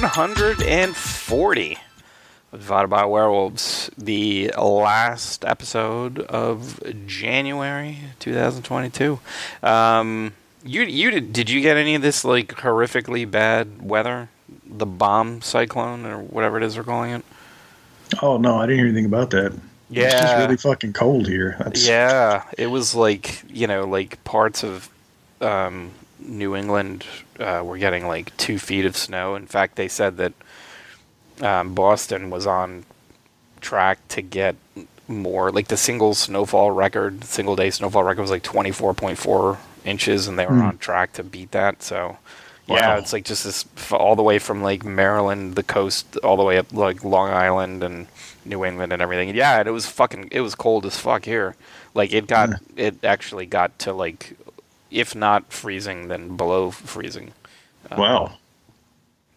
welcome to episode 140 of Divided by Werewolves, the last episode of January 2022. Um, you you did, did you get any of this like horrifically bad weather? The bomb cyclone or whatever it is they're calling it. Oh no, I didn't hear anything about that. Yeah, It's just really fucking cold here. That's, Yeah, it was like you know, like parts of um, New England uh, were getting like two feet of snow. In fact, they said that um, Boston was on track to get more. Like the single snowfall record, single day snowfall record was like twenty four point four inches, and they were Hmm. on track to beat that. So. Yeah, Wow. it's like just this all the way from like Maryland, the coast, all the way up like Long Island and New England and everything. Yeah, and it was fucking. It was cold as fuck here. Like it got. Yeah. It actually got to like, if not freezing, then below freezing. Uh, Wow.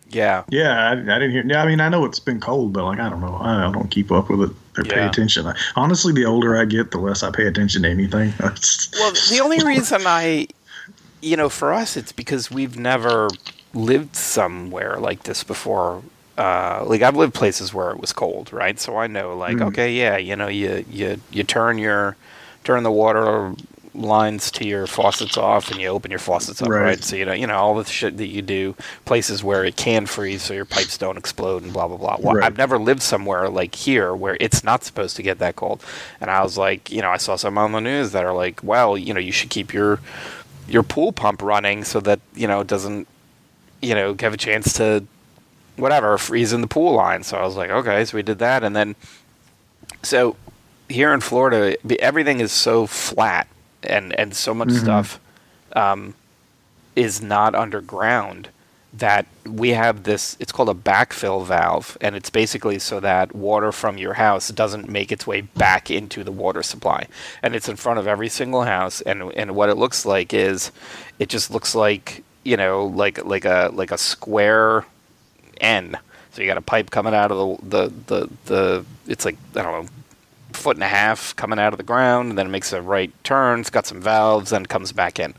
Yeah. Yeah, I, I didn't hear. Yeah, I mean, I know it's been cold, but like, I don't know. I don't keep up with it or pay attention. I, honestly, the older I get, the less I pay attention to anything. Well, the only reason I, you know, for us, it's because we've never lived somewhere like this before. Uh, like I've lived places where it was cold, right? So I know, like, Mm. okay, yeah, you know, you you you turn your turn the water lines to your faucets off, and you open your faucets up, right? Right. So you know, you know all the shit that you do. Places where it can freeze, so your pipes don't explode, and blah blah blah. Well, Right. I've never lived somewhere like here where it's not supposed to get that cold. And I was like, you know, I saw some on the news that are like, well, you know, you should keep your your pool pump running so that you know it doesn't you know have a chance to whatever freeze in the pool line. So I was like, okay, so we did that, and then so here in Florida, everything is so flat and and so much Mhm. stuff um, is not underground that we have this it's called a backfill valve and it's basically so that water from your house doesn't make its way back into the water supply and it's in front of every single house and and what it looks like is it just looks like you know like like a like a square N so you got a pipe coming out of the the the, the it's like I don't know foot and a half coming out of the ground, and then it makes a right turn. It's got some valves, then comes back in.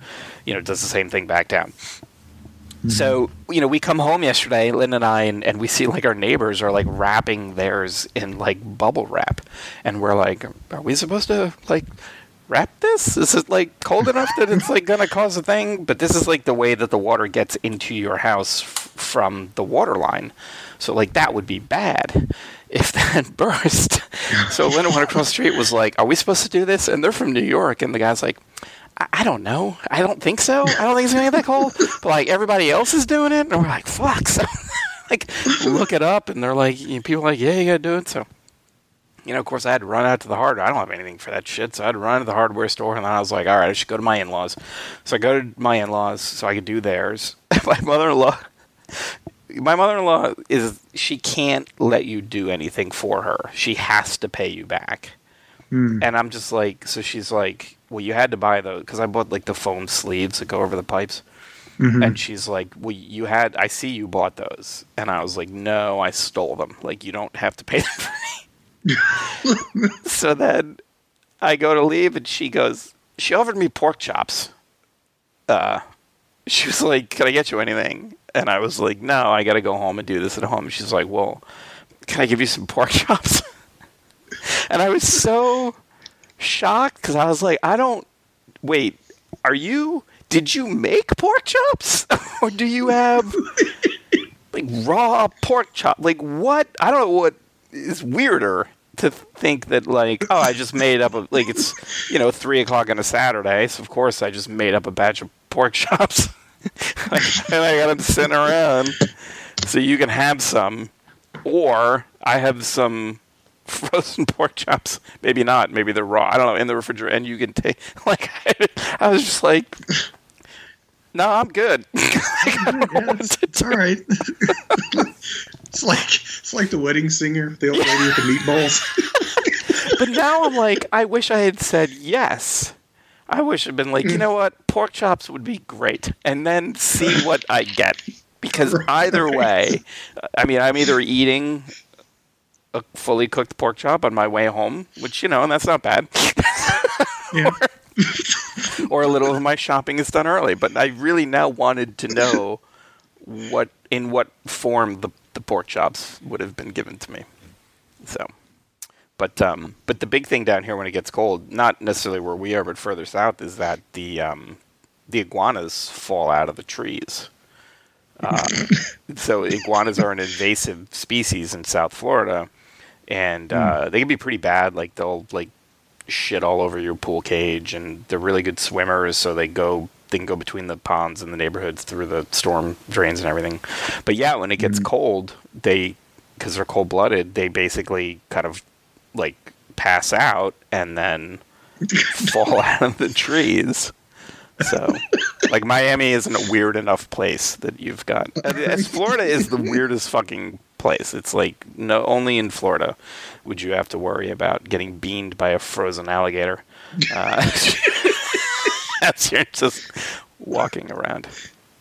You know, does the same thing back down. Mm-hmm. So you know, we come home yesterday, Lynn and I, and, and we see like our neighbors are like wrapping theirs in like bubble wrap, and we're like, are we supposed to like wrap this? Is it like cold enough that it's like gonna cause a thing? But this is like the way that the water gets into your house f- from the water line. So like that would be bad if that burst. so Lynn went across the street was like, "Are we supposed to do this?" And they're from New York, and the guy's like. I- I don't know. I don't think so. I don't think it's gonna get that cold. But like everybody else is doing it, and we're like, "Fuck!" So, like, look it up, and they're like, you know, people are like, "Yeah, you gotta do it." So, you know, of course, I had to run out to the hardware. I don't have anything for that shit, so I had to run to the hardware store, and then I was like, "All right, I should go to my in-laws." So I go to my in-laws so I could do theirs. my mother-in-law, my mother-in-law is she can't let you do anything for her. She has to pay you back. Hmm. And I'm just like, so she's like, well, you had to buy those because I bought like the foam sleeves that go over the pipes. Mhm. And she's like, well, you had, I see you bought those. And I was like, no, I stole them. Like, you don't have to pay them for me. so then I go to leave and she goes, she offered me pork chops. Uh, she was like, can I get you anything? And I was like, no, I got to go home and do this at home. And She's like, well, can I give you some pork chops? and I was so shocked because I was like, I don't. Wait, are you? Did you make pork chops, or do you have like raw pork chop? Like what? I don't know what is weirder to think that like oh I just made up a like it's you know three o'clock on a Saturday, so of course I just made up a batch of pork chops and I got them sitting around so you can have some, or I have some frozen pork chops. Maybe not. Maybe they're raw. I don't know in the refrigerator, and you can take. Like I was just like, no, I'm good. Like, I don't know Yeah, what it's, to it's all right. it's like it's like the wedding singer, the old lady with the meatballs. but now I'm like, I wish I had said yes. I wish I'd been like, you know what, pork chops would be great, and then see what I get. Because either way, I mean, I'm either eating a fully cooked pork chop on my way home, which you know, and that's not bad, yeah. or a little of my shopping is done early. But I really now wanted to know what in what form the the pork chops would have been given to me. So, but um, but the big thing down here when it gets cold, not necessarily where we are, but further south, is that the um, the iguanas fall out of the trees. Uh, so iguanas are an invasive species in South Florida, and uh, they can be pretty bad. Like they'll like shit all over your pool cage, and they're really good swimmers, so they go they can go between the ponds and the neighborhoods through the storm drains and everything. But yeah, when it gets cold, they because they're cold blooded, they basically kind of like pass out and then fall out of the trees. So, like Miami isn't a weird enough place that you've got. As Florida is the weirdest fucking place. It's like no, only in Florida would you have to worry about getting beamed by a frozen alligator. Uh, as you're just walking around,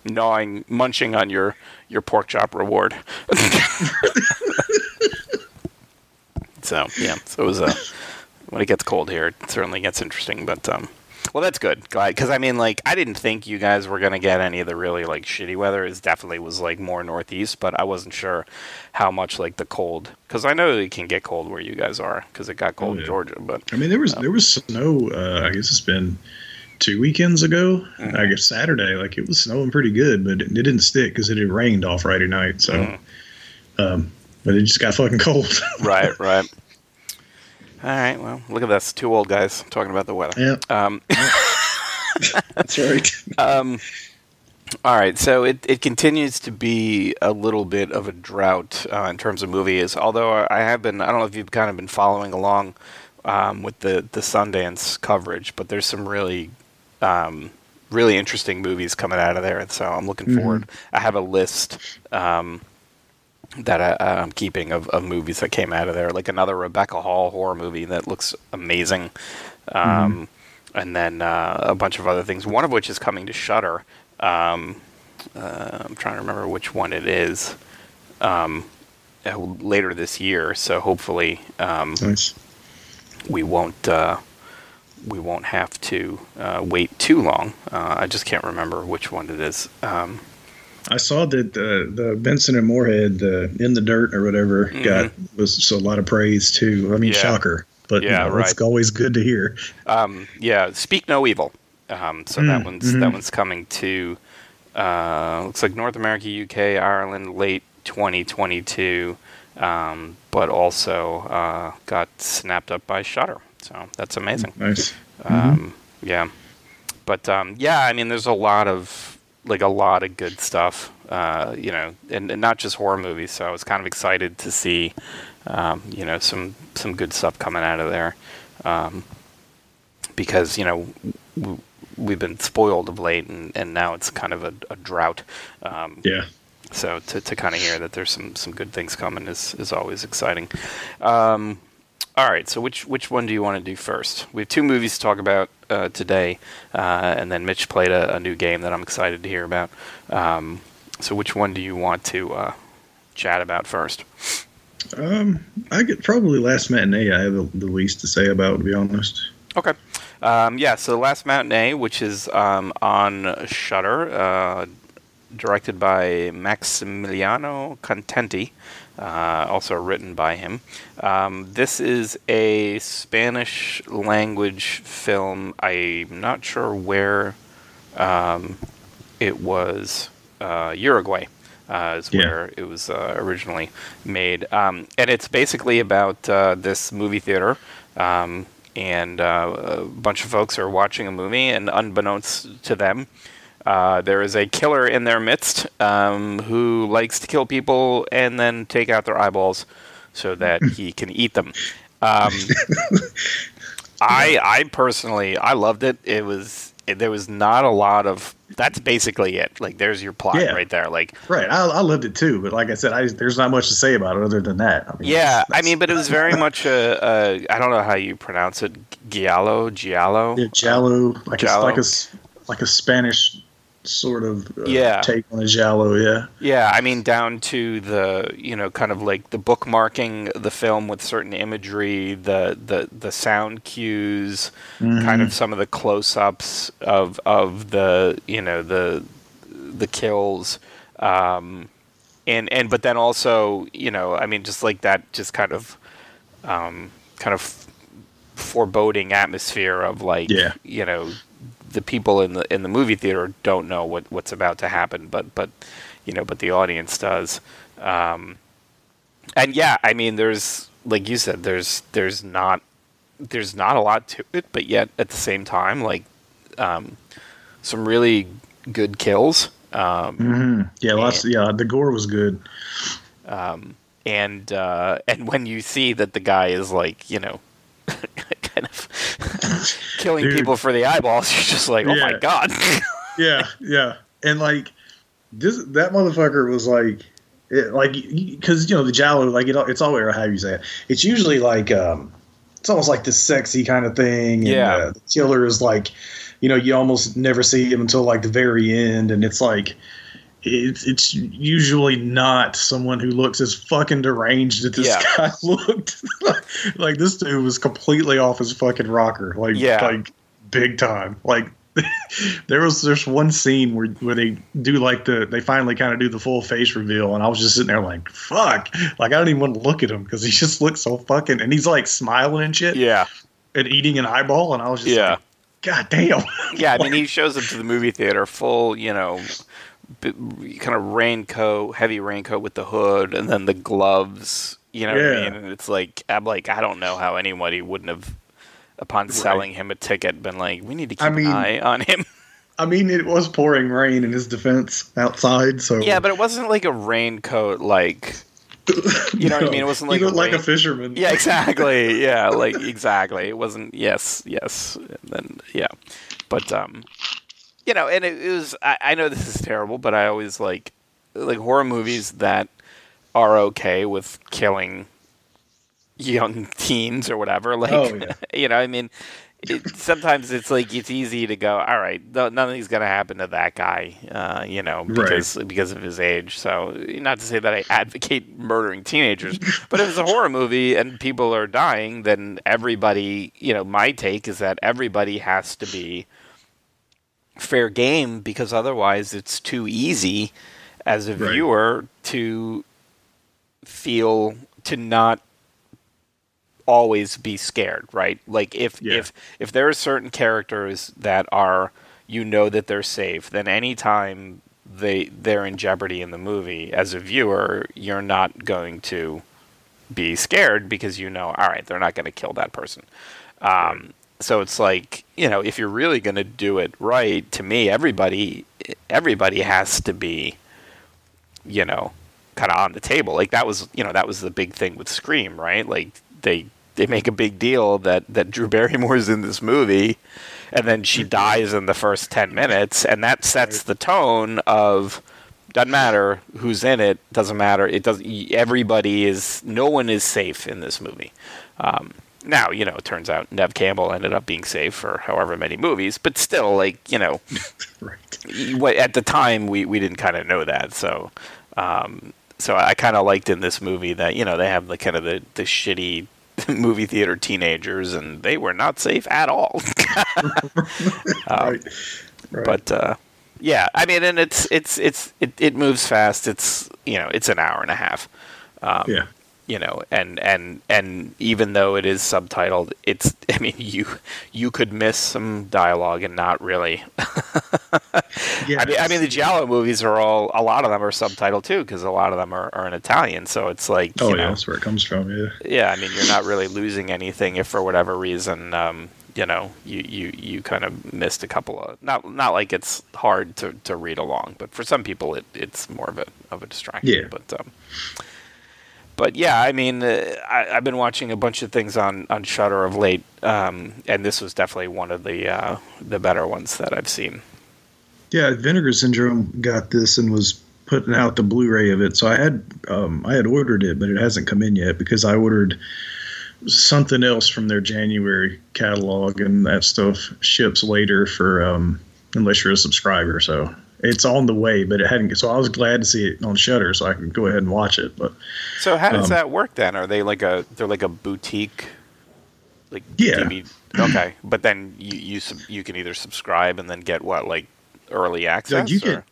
gnawing, munching on your your pork chop reward. so yeah, so it was a when it gets cold here, it certainly gets interesting. But um, well, that's good. Glad because I mean, like, I didn't think you guys were gonna get any of the really like shitty weather. It definitely was like more northeast, but I wasn't sure how much like the cold because I know it can get cold where you guys are because it got cold Oh, in. Georgia. But I mean, there was there was snow. Uh, I guess it's been two weekends ago. Mhm. I guess Saturday, like it was snowing pretty good, but it, it didn't stick because it had rained all Friday night. So, Mhm. um, but it just got fucking cold. right, right. All right. Well, look at this. Two old guys talking about the weather. yeah, Um, that's right. Um, all right, so it, it continues to be a little bit of a drought uh, in terms of movies. Although I have been, I don't know if you've kind of been following along um, with the the Sundance coverage, but there's some really um, really interesting movies coming out of there, and so I'm looking Mhm. forward. I have a list. Um, that I, I'm keeping of, of movies that came out of there, like another Rebecca Hall horror movie that looks amazing, um, and then uh, a bunch of other things. One of which is coming to Shudder. Um, uh, I'm trying to remember which one it is. Um, uh, later this year, so hopefully um, Nice. we won't uh, we won't have to uh, wait too long. Uh, I just can't remember which one it is. I saw that the the Benson and Moorhead the in the dirt or whatever got was so a lot of praise too. I mean, Mm-hmm. Yeah. shocker, but Yeah, you know, it's always good to hear. Um, yeah, Speak No Evil. Um, so that Mm, one's that mhm. one's coming to uh, looks like North America, UK, Ireland, late 2022, um, but also uh, got snapped up by Shudder. So that's amazing. Nice. Um, yeah, but um, yeah, I mean, there's a lot of like a lot of good stuff, uh, you know, and, and not just horror movies. So I was kind of excited to see, um, you know, some some good stuff coming out of there, um, because you know w- we've been spoiled of late, and, and now it's kind of a, a drought. Um, Yeah. so to, to kind of hear that there's some, some good things coming is, is always exciting. Um, all right, so which which one do you want to do first? We have two movies to talk about uh, today, uh, and then Mitch played a, a new game that I'm excited to hear about. Um, so which one do you want to uh, chat about first? Um, I get probably last matinee. I have the, the least to say about, to be honest. Okay. Um, yeah, so Last Matinee, which is um, on Shudder, uh, directed by Maximiliano Contenti, uh, also written by him. Um, this is a Spanish language film. I'm not sure where um, it was. Uh, Uruguay uh, is Yeah. where it was uh, originally made. Um, and it's basically about uh, this movie theater. Um, and uh, a bunch of folks are watching a movie, and unbeknownst to them, uh, there is a killer in their midst um, who likes to kill people and then take out their eyeballs so that he can eat them. Um, I I personally I loved it. It was there was not a lot of. That's basically it. Like there's your plot Yeah. right there. Like Right. I, I loved it too, but like I said, I, there's not much to say about it other than that. I mean, yeah, that's- I mean, but it was very much a, a I don't know how you pronounce it. Giallo, Giallo. Yeah, Jallo, like Giallo. a like a like a Spanish sort of uh, Yeah. take on a Giallo. Yeah. Yeah, I mean down to the you know kind of like the bookmarking the film with certain imagery, the the the sound cues, kind Mm-hmm. of some of the close-ups of of the you know the the kills. Um, and and but then also, you know, I mean, just like that, just kind of, um, kind of foreboding atmosphere of like, Yeah. you know, the people in the in the movie theater don't know what what's about to happen, but but you know, but the audience does. Um, and yeah, I mean, there's like you said, there's there's not there's not a lot to it, but yet at the same time, like um, some really good kills. Um, hmm Yeah, lots. Yeah, the gore was good. um, and uh, and when you see that the guy is like, you know, kind of killing Dude. people for the eyeballs, you're just like, oh my god. yeah, yeah, and like this, that motherfucker was like, it, like, because you know the Giallo, like it, it's always how you say it. It's usually like, um, it's almost like this sexy kind of thing. And, Yeah. uh, the killer is like, you know, you almost never see him until like the very end, and it's like. It's it's usually not someone who looks as fucking deranged as this Yeah. guy looked. like this dude was completely off his fucking rocker. Like Yeah. like big time. Like there was there's one scene where where they do like the they finally kind of do the full face reveal and I was just sitting there like fuck like I don't even want to look at him because he just looks so fucking and he's like smiling and shit yeah, and eating an eyeball and I was just yeah. like god damn Yeah, I mean, he shows up to the movie theater full, you know, kind of raincoat, heavy raincoat with the hood, and then the gloves. You know what I mean? And it's like I'm like I don't know how anybody wouldn't have, upon selling him a ticket, been like, we need to keep I mean- an eye on him. I mean it was pouring rain in his defense outside so yeah, but it wasn't like a raincoat, like you know what I mean? It wasn't like a like a fisherman yeah, exactly. Yeah, like exactly. It wasn't. Yes, yes. And then yeah, but um, you know, and it, it was. I, I know this is terrible, but I always like like horror movies that are okay with killing young teens or whatever. Like, Oh, yeah. you know, I mean. It, sometimes it's like it's easy to go. All right, no, nothing's gonna happen to that guy, uh, you know, Right. because because of his age. So, not to say that I advocate murdering teenagers, but if it's a horror movie and people are dying, then everybody, you know, my take is that everybody has to be fair game because otherwise it's too easy as a Right. viewer to feel to not always be scared, right? Like if Yeah. if if there are certain characters that are you know that they're safe, then anytime they they're in jeopardy in the movie as a viewer, you're not going to be scared because you know, all right, they're not going to kill that person. Um, so it's like you know, if you're really going to do it right, to me, everybody everybody has to be, you know, kind of on the table. Like that was you know that was the big thing with Scream, right? Like they they make a big deal that that Drew Barrymore's in this movie, and then she dies in the first ten minutes, and that sets the tone of doesn't matter who's in it, doesn't matter. It does. Everybody is no one is safe in this movie. Um, now you know it turns out Neve Campbell ended up being safe for however many movies, but still, like you know, right. at the time we, we didn't kind of know that so um, so I kind of liked in this movie that you know they have the kind of the, the shitty movie theater teenagers and they were not safe at all. Right. Right. but uh, yeah I mean and it's it's it's it, it moves fast. It's you know it's an hour and a half. Um, yeah you know and and and even though it is subtitled it's i mean you you could miss some dialogue and not really yeah I mean, I mean, the Giallo movies are all. A lot of them are subtitled too, because a lot of them are, are in Italian. So it's like, oh you yeah know, that's where it comes from yeah yeah. I mean, you're not really losing anything if, for whatever reason, um, you know, you, you, you kind of missed a couple of. Not not like it's hard to, to read along, but for some people, it, it's more of a of a distraction. Yeah. But um, but yeah, I mean, uh, I, I've been watching a bunch of things on on Shudder of late, um, and this was definitely one of the uh, the better ones that I've seen. Yeah, Vinegar Syndrome got this and was putting out the Blu-ray of it. So I had um, I had ordered it, but it hasn't come in yet because I ordered something else from their January catalog, and that stuff ships later for um, unless you're a subscriber. So it's on the way, but it hadn't. So I was glad to see it on Shudder, so I can go ahead and watch it. But So how does Um, that work then? Are they like a they're like a boutique like Yeah. DVD Okay, but then you you you can either subscribe and then get what like early access you or? can-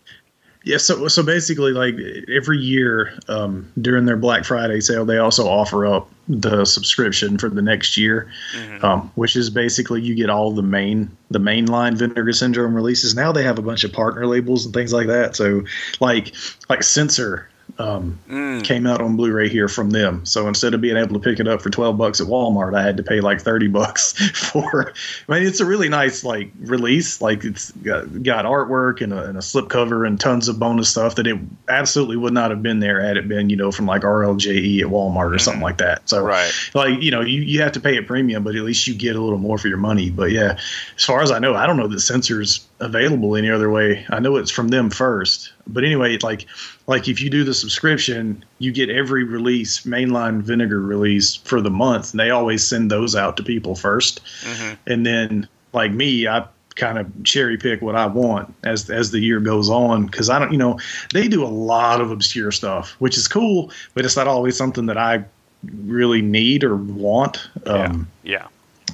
Yeah, so so basically, like every year um, during their Black Friday sale, they also offer up the subscription for the next year, mm-hmm. um, which is basically you get all the main the mainline Vinegar Syndrome releases. Now they have a bunch of partner labels and things like that. So like like Censor um, mm. came out on Blu-ray here from them. So instead of being able to pick it up for twelve bucks at Walmart, I had to pay like thirty bucks for. I mean, it's a really nice like release. Like it's got, got artwork and a, and a slipcover and tons of bonus stuff that it absolutely would not have been there had it been you know from like RLJE at Walmart or something mm. like that. So right. like you know you, you have to pay a premium, but at least you get a little more for your money. But yeah, as far as I know, I don't know that Censors available any other way. I know it's from them first, but anyway, like like if you do the subscription, you get every release, mainline vinegar release for the month, and they always send those out to people 1st mm-hmm. and then like me, I kind of cherry pick what I want as as the year goes on because I don't, you know, they do a lot of obscure stuff, which is cool, but it's not always something that I really need or want. Um, yeah. yeah.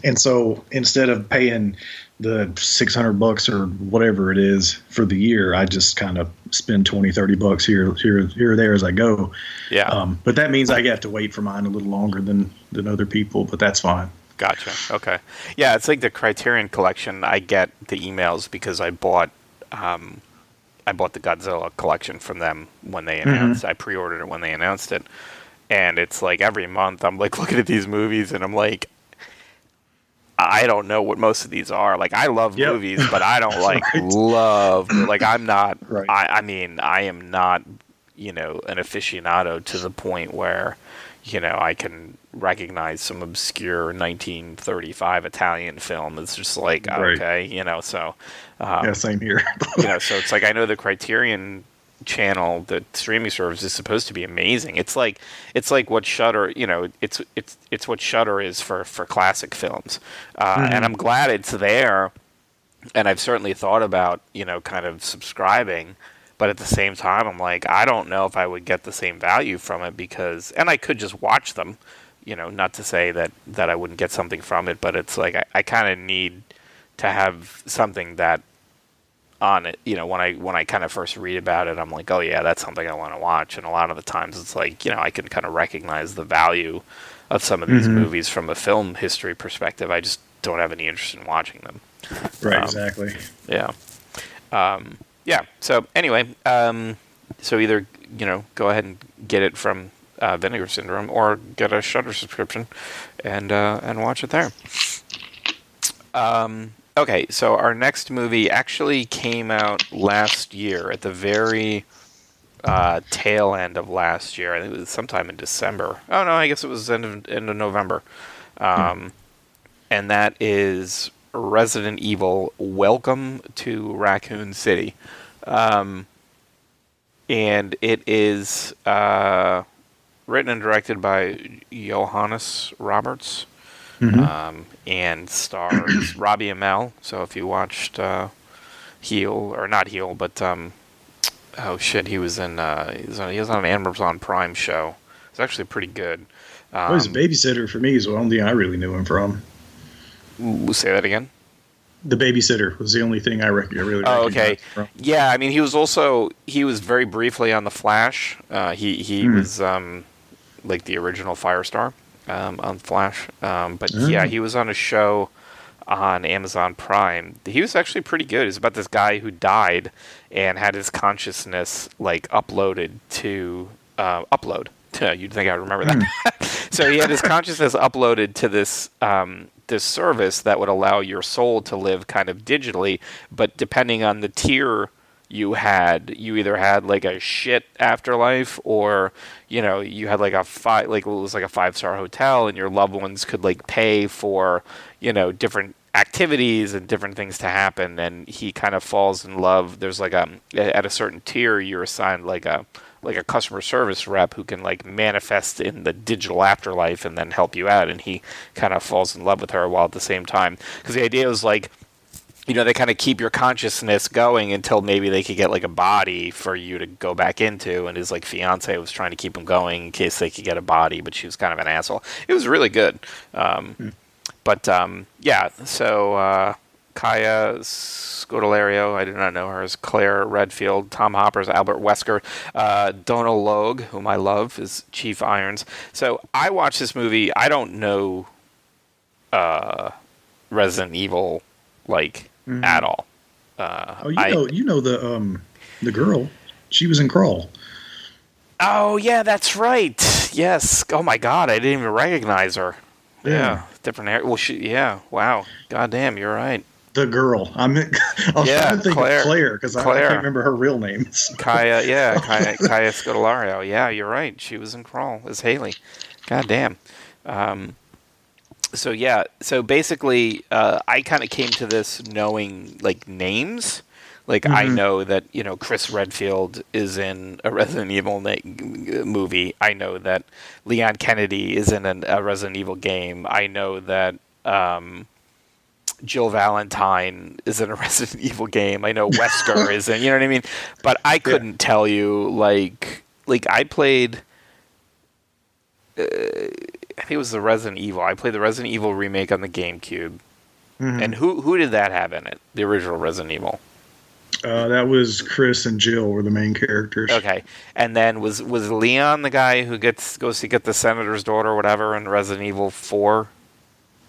And so instead of paying the 600 bucks or whatever it is for the year i just kind of spend 20 30 bucks here here here or there as i go. Yeah. Um, but that means i have to wait for mine a little longer than than other people but that's fine. Gotcha. Okay. Yeah it's like the criterion collection. I get the emails because i bought um, i bought the godzilla collection from them when they mm-hmm. announced mm-hmm. i pre-ordered it when they announced it. And it's like every month i'm like looking at these movies and i'm like I don't know what most of these are. Like I love yep. movies, but I don't like right. love. Like I'm not. Right. I, I mean, I am not. You know, an aficionado to the point where, you know, I can recognize some obscure 1935 Italian film. It's just like right. okay, you know. So um, yeah, same here. you know, so it's like I know the Criterion channel, the streaming service is supposed to be amazing. It's like it's like what Shudder, you know, it's it's it's what Shudder is for for classic films, uh, mm-hmm. and I'm glad it's there. And I've certainly thought about you know kind of subscribing, but at the same time, I'm like I don't know if I would get the same value from it because, and I could just watch them, you know, not to say that that I wouldn't get something from it, but it's like I, I kind of need to have something that on it. You know, when I when I kind of first read about it, I'm like, oh yeah, that's something I want to watch. And a lot of the times, it's like you know, I can kind of recognize the value of some of these mm-hmm. movies from a film history perspective. I just don't have any interest in watching them. Right. Um, exactly. Yeah. Um, yeah. So anyway, um, so either you know, go ahead and get it from uh, Vinegar Syndrome, or get a Shudder subscription, and uh, and watch it there. Um, Okay, so our next movie actually came out last year at the very uh, tail end of last year. I think it was sometime in December. Oh no, I guess it was end of, end of November. Um, hmm. And that is Resident Evil: Welcome to Raccoon City. Um, and it is uh, written and directed by Johannes Roberts mm-hmm. um, and stars Robbie Amell. So if you watched uh, Heal or not Heal, but um, oh shit, he was in uh, he, was on, he was on an Amazon Prime show. It's actually pretty good. Um, oh, he's a babysitter for me. Is the only thing I really knew him from. Say that again. The babysitter was the only thing I, rec- I really. Oh, okay. Yeah, I mean, he was also he was very briefly on the Flash. Uh, he he mm. was um, like the original Firestar um, on Flash. Um, but mm. yeah, he was on a show on Amazon Prime. He was actually pretty good. It's about this guy who died and had his consciousness like uploaded to uh, upload. You'd think I remember that. Mm. so he had his consciousness uploaded to this um, this service that would allow your soul to live kind of digitally, but depending on the tier you had you either had like a shit afterlife or you know you had like a five like it was like a five star hotel and your loved ones could like pay for you know different activities and different things to happen. And he kind of falls in love. There's like um, a at a certain tier you're assigned like a like a customer service rep who can like manifest in the digital afterlife and then help you out. And he kind of falls in love with her while at the same time. Because the idea was like you know, they kind of keep your consciousness going until maybe they could get like a body for you to go back into. And his like fiance was trying to keep him going in case they could get a body, but she was kind of an asshole. It was really good. Um, mm. But um, yeah, so uh, Kaya Scodelario, I do not know her, as Claire Redfield. Tom Hopper's Albert Wesker. Uh, Donal Logue, whom I love, is Chief Irons. So I watched this movie. I don't know uh, Resident Evil like Mhm. at all. Uh, Oh, you I- know, you know the um, the girl. She was in Crawl. Oh yeah, that's right. Yes. Oh my God, I didn't even recognize her. Yeah, Yeah. different hair. Well, she. Yeah. Wow. God damn, you're right. The girl. I mean, I was Yeah, trying to think Claire. of Claire because I, I can't remember her real name. Kaya. Yeah, Kaya, Kaya Scodelario. Yeah, you're right. She was in Crawl as Haley. God damn. Um, so yeah. So basically, uh, I kind of came to this knowing like names. Like I Mhm. know that you know Chris Redfield is in a Resident Evil na- movie. I know that Leon Kennedy is in an, a Resident Evil game. I know that um, Jill Valentine is in a Resident Evil game. I know Wesker is in. You know what I mean? But I couldn't tell you like like I played. Uh, I think it was the Resident Evil. I played the Resident Evil remake on the GameCube. Mhm. And who who did that have in it? The original Resident Evil. uh, that was Chris and Jill were the main characters. Okay, and then was was Leon the guy who gets goes to get the senator's daughter, or whatever, in Resident Evil Four?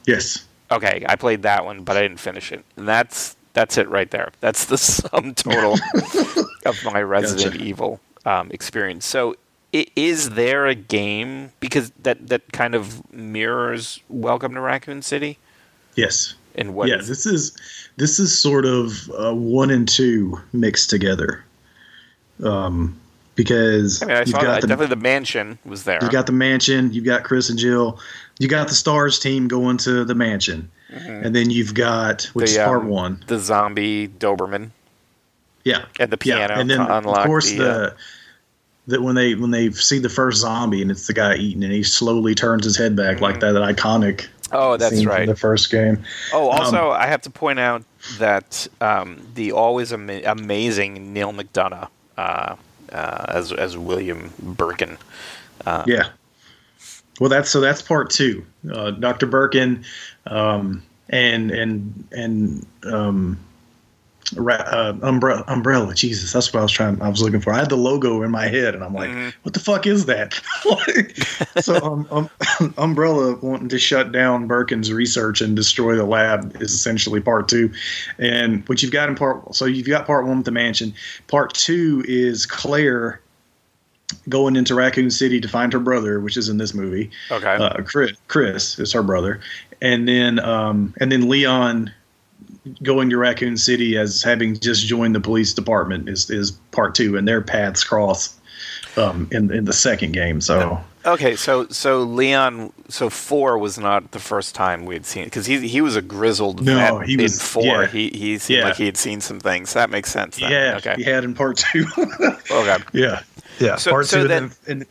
Yes. Okay, I played that one, but I didn't finish it. And that's that's it right there. That's the sum total of my Resident Gotcha. Evil um, experience. So, is there a game because that that kind of mirrors Welcome to Raccoon City? Yes. And what? yeah. is- This is this is sort of uh, one and two mixed together. Um, because I mean, I you've got the Definitely, the mansion was there. you got the mansion, you've got Chris and Jill, you got the Stars team going to the mansion, Mhm. and then you've got which The, is part um, one. the zombie Doberman Yeah. and the piano yeah, and then to unlock of course the. the, uh, that when they when they see the first zombie and it's the guy eating and he slowly turns his head back like that, that iconic. oh, that's right. The first game. Oh, Um, also, I have to point out that um, the always ama- amazing Neal McDonough uh, uh, as as William Birkin. Uh, Yeah. Well, that's so that's part two. Uh, Dr. Birkin, um, and and and um, uh, umbrella, umbrella. Jesus, that's what I was trying. I was looking for. I had the logo in my head, and I'm like, Mhm. what the fuck is that? So, um, um, Umbrella wanting to shut down Birkin's research and destroy the lab is essentially part two. And what you've got in part, so you've got part one with the mansion. Part two is Claire going into Raccoon City to find her brother, which is in this movie. Okay. Uh, Chris, Chris is her brother, and then um, and then Leon going to Raccoon City as having just joined the police department is is part two, and their paths cross um, in in the second game. So okay. So so Leon. So four was not the first time we'd seen because he he was a grizzled No, vet he in was- four. yeah. He he seemed Yeah. like he had seen some things. That makes sense. Then. yeah, Okay. he had in part two. Okay. yeah, yeah. So- part so two, then- and and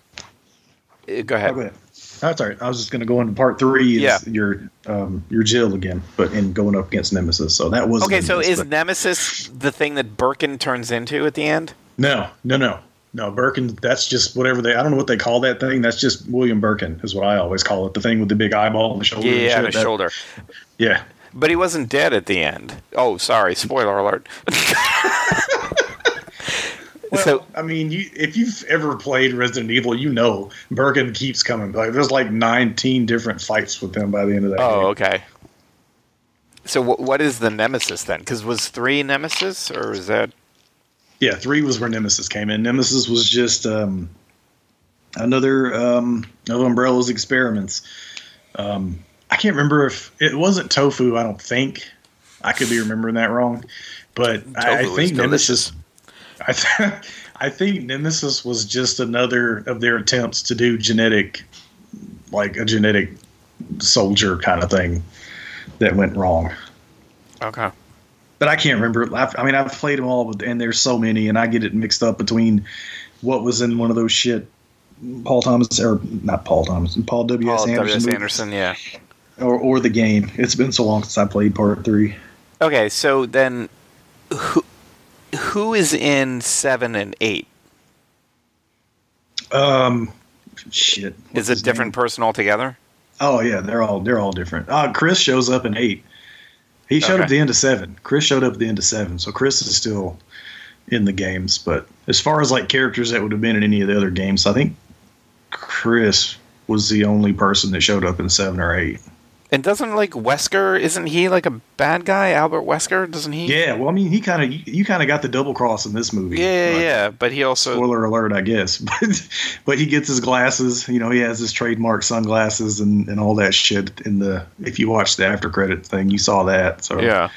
Uh, Go ahead. Oh, go ahead. That's all right. I was just going to go into part three. Is Yeah. your um, your Jill again, but in going up against Nemesis. So that was Okay. So is Nemesis the thing that Birkin turns into at the end? no, no, no, no. Birkin. That's just whatever they. I don't know what they call that thing. That's just William Birkin is what I always call it. The thing with the big eyeball on the shoulder. Yeah, shit. his That- shoulder. Yeah. But he wasn't dead at the end. Oh, sorry. Spoiler alert. Well, so I mean, you if you've ever played Resident Evil, you know Birkin keeps coming back. There's like 19 different fights with him by the end of that. Oh, game. okay. So wh- what is the nemesis then? Because was three nemesis, or is that? Yeah, three was where Nemesis came in. Nemesis was just um, another um, of Umbrella's experiments. Um, I can't remember if it wasn't tofu. I don't think. I could be remembering that wrong, but I, I think delicious. I, th- I think Nemesis was just another of their attempts to do genetic, like a genetic soldier kind of thing that went wrong Okay. but I can't remember. I've, I mean, I've played them all, but- and there's so many, and I get it mixed up between what was in one of those shit. Paul Thomas or not Paul Thomas, Paul W. S. Paul Anderson, W.S. movies, Anderson, yeah. or or the game. It's been so long since I played part three. Okay, so then, who is in seven and eight? Um, shit. Is it different name? person altogether? Oh yeah, they're all they're all different. Uh, Chris shows up in eight, He showed Okay. up at the end of seven. Chris showed up at the end of seven, so Chris is still in the games. But as far as like characters that would have been in any of the other games, I think Chris was the only person that showed up in seven or eight. And doesn't like Wesker? Isn't he like a bad guy? Albert Wesker? Doesn't he? Yeah, well, I mean, he kind of you, kind of got the double cross in this movie. Yeah, yeah, Like, yeah. But he also Spoiler alert, I guess. But but he gets his glasses. You know, he has his trademark sunglasses and, and all that shit. In the if you watch the after credit thing, you saw that. So yeah.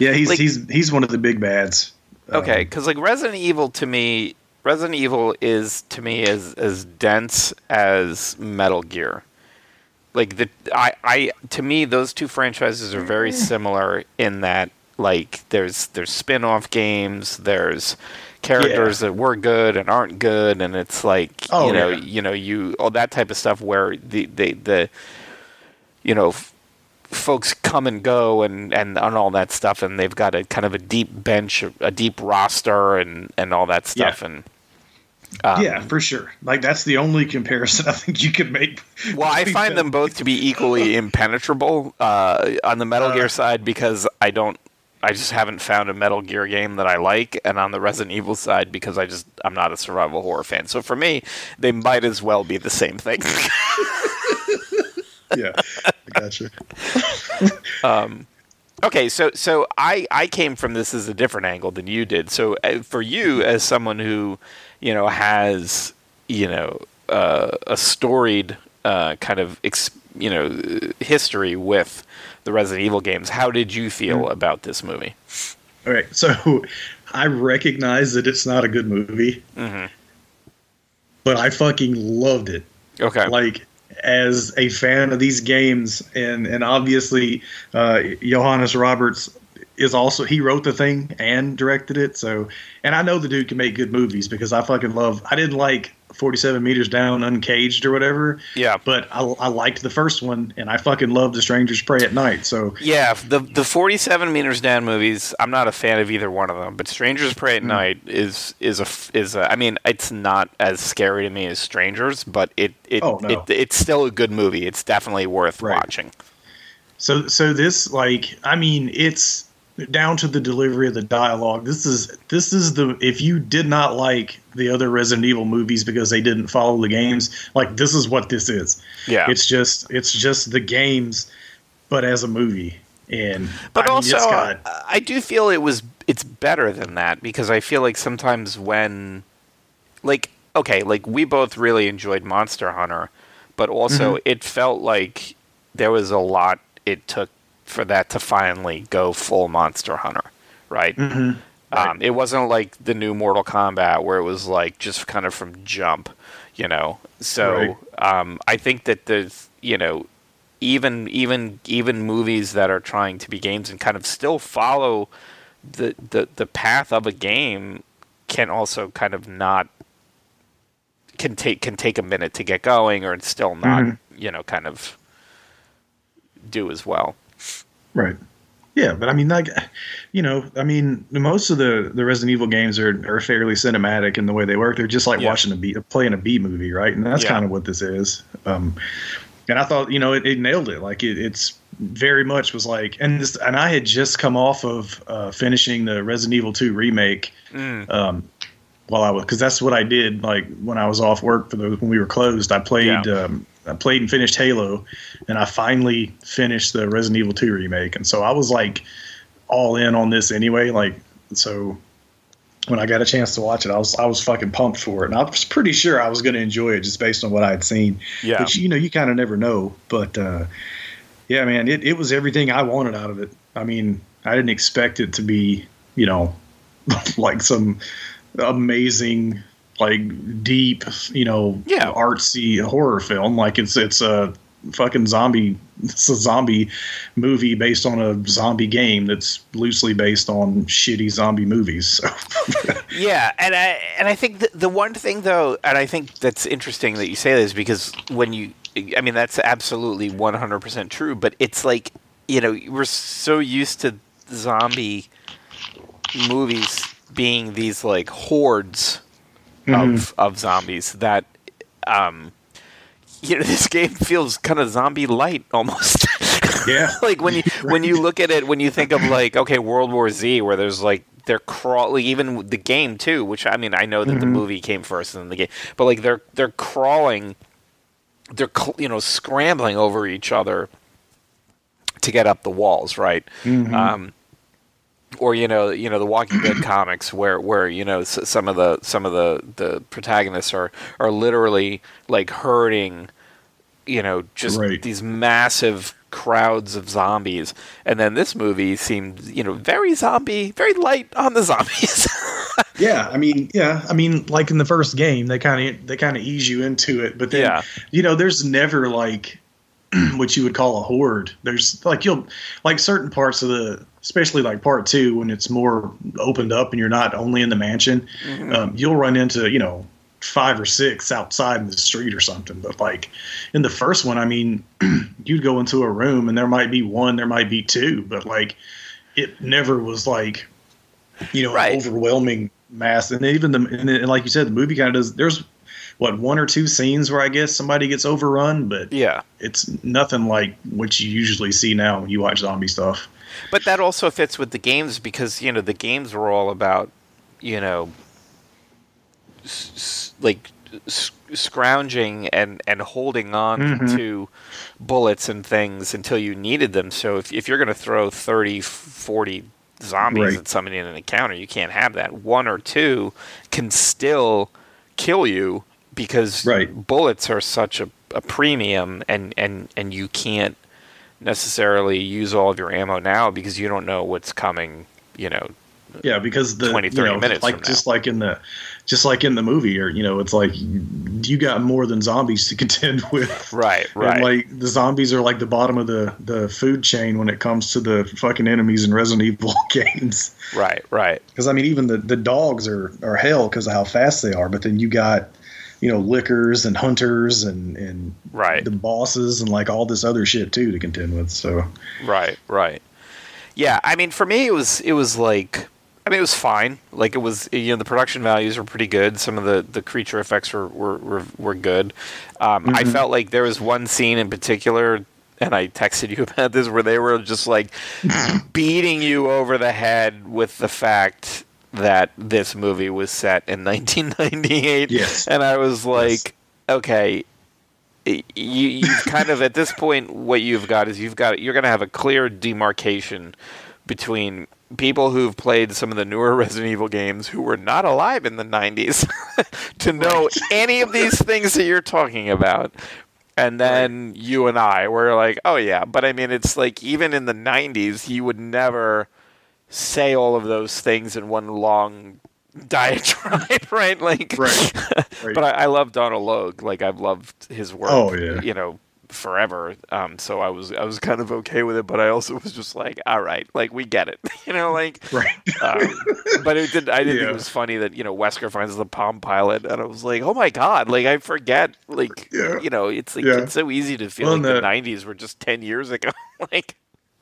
yeah, he's Like- he's he's one of the big bads. Okay, Um, because like Resident Evil to me, Resident Evil is to me as as dense as Metal Gear. Like the I I to me those two franchises are very mm-hmm. similar in that like there's there's spin-off games, there's characters that were good and aren't good and it's like Oh, you know yeah. you know you all that type of stuff where the the the you know f- folks come and go and, and, and all that stuff and they've got a kind of a deep bench a deep roster and, and all that stuff Yeah. and um, yeah, for sure. Like that's the only comparison I think you could make. well i find them both to be equally impenetrable uh, on the metal Uh, gear side because i don't i just haven't found a metal gear game that i like and on the resident evil side because i just i'm not a survival horror fan so for me they might as well be the same thing yeah, I gotcha. Um, okay, so so I I came from this as a different angle than you did. So uh, for you, as someone who you know has you know uh, a storied uh, kind of ex- you know history with the Resident Evil games, how did you feel about this movie? All right, so I recognize that it's not a good movie, hmm but I fucking loved it. Okay, like as a fan of these games and and obviously uh johannes roberts is also he wrote the thing and directed it so and i know the dude can make good movies because i fucking love i didn't like 47 meters down uncaged or whatever yeah. but i, I liked the first one and i fucking love the strangers prey at night so Yeah, the the forty seven meters down movies. I'm not a fan of either one of them, but Strangers Prey at Mm. Night is is a is a, I mean, it's not as scary to me as Strangers, but it it, Oh, no. it it's still a good movie. It's definitely worth Right. watching. So so this like I mean it's down to the delivery of the dialogue. This is this is the if you did not like the other Resident Evil movies because they didn't follow the games, like this is what this is. Yeah, It's just it's just the games but as a movie. And but I also got I do feel it was it's better than that because I feel like sometimes when like okay, like we both really enjoyed Monster Hunter, but also Mm-hmm. it felt like there was a lot it took for that to finally go full Monster Hunter, right? Mhm. Um, it wasn't like the new Mortal Kombat where it was like just kind of from jump, you know. So um, I think that there's, you know, even even even movies that are trying to be games and kind of still follow the the, the path of a game can also kind of not can take can take a minute to get going or still not Mhm. you know kind of do as well. Right. Yeah, but I mean, like, you know, I mean, most of the the Resident Evil games are are fairly cinematic in the way they work. They're just like Yeah. watching a B, playing a B movie, right? And that's Yeah. kind of what this is. Um, and I thought, you know, it, it nailed it. Like, it, it's very much was like, and this, and I had just come off of uh, finishing the Resident Evil Two remake. Mm. Um, while I was, because that's what I did. Like when I was off work for the when we were closed, I played. Yeah. Um, I played and finished Halo, and I finally finished the Resident Evil 2 remake. And so I was like all in on this anyway. Like so, when I got a chance to watch it, I was I was fucking pumped for it, and I was pretty sure I was going to enjoy it just based on what I had seen. Yeah. Which you know you kind of never know, but uh, yeah, man, it it was everything I wanted out of it. I mean, I didn't expect it to be you know like some amazing like deep you know Yeah. artsy horror film like it's it's a fucking zombie it's a zombie movie based on a zombie game that's loosely based on shitty zombie movies so Yeah, and I and I think the, the one thing though, and I think that's interesting that you say this because when you, I mean, that's absolutely one hundred percent true. But it's like you know we're so used to zombie movies being these like hordes of of zombies that, um, you know, this game feels kind of zombie light almost. Yeah. like when you when you look at it, when you think of like okay, World War Z, where there's like they're crawling, even the game too. Which I mean, I know that the Mhm. movie came first and then the game, but like they're they're crawling, they're you know scrambling over each other to get up the walls, right? Mhm. Um, or you know, you know the Walking Dead comics, where where you know s- some of the some of the the protagonists are are literally like herding, you know, just Right. these massive crowds of zombies, and then this movie seemed you know very zombie, very light on the zombies. Yeah, I mean, yeah, I mean, like in the first game, they kind of they kind of ease you into it, but then Yeah. you know, there's never like what you would call a horde. There's like you'll like certain parts of the, especially like part two when it's more opened up and you're not only in the mansion, um, you'll run into you know five or six outside in the street or something. But like in the first one, I mean, you'd go into a room and there might be one, there might be two, but like it never was like you know Right. an overwhelming mass. And even the and, then- and like you said, the movie kind of does. There's what one or two scenes where I guess somebody gets overrun, but yeah, it's nothing like what you usually see now when you watch zombie stuff. But that also fits with the games because you know the games were all about you know s- s- like s- scrounging and and holding on Mhm. to bullets and things until you needed them so if, if you're going to throw 30 40 zombies Right. at somebody in an encounter you can't have that one or two can still kill you because Right. bullets are such a, a premium and, and and you can't necessarily use all of your ammo now because you don't know what's coming you know Yeah, because the 20, you know, minutes like just like in the just like in the movie, or you know, it's like you got more than zombies to contend with. right right And like the zombies are like the bottom of the the food chain when it comes to the fucking enemies in Resident Evil games. right right Because I mean, even the the dogs are are hell because of how fast they are. But then you got you know lickers and hunters and and right the bosses and like all this other shit too to contend with. So Right, right. Yeah, I mean, for me, it was it was like, I mean, it was fine. Like it was, you know, the production values were pretty good. Some of the, the creature effects were were were, were good. Um, I Mhm. felt like there was one scene in particular, and I texted you about this, where they were just like beating you over the head with the fact that this movie was set in 1998. Yes. and I was like, okay, you you kind of at this point what you've got is you've got you're going to have a clear demarcation between people who've played some of the newer Resident Evil games who were not alive in the 90s to know any of these things that you're talking about. And then you and I were like oh yeah. But I mean it's like even in the 90s you would never say all of those things in one long diatribe right like Right. Right. but I, I love Donal Logue. Like I've loved his work. Oh, yeah. You know, forever. Um, so I was I was kind of okay with it, but I also was just like, all right, like we get it. you know, like. right. Um, but it did. I did think Yeah. it was funny that you know Wesker finds the Palm Pilot, and I was like, "Oh my god!" Like I forget. Like Yeah. you know, it's like Yeah. it's so easy to feel Well, like the the- '90s were just ten years ago. like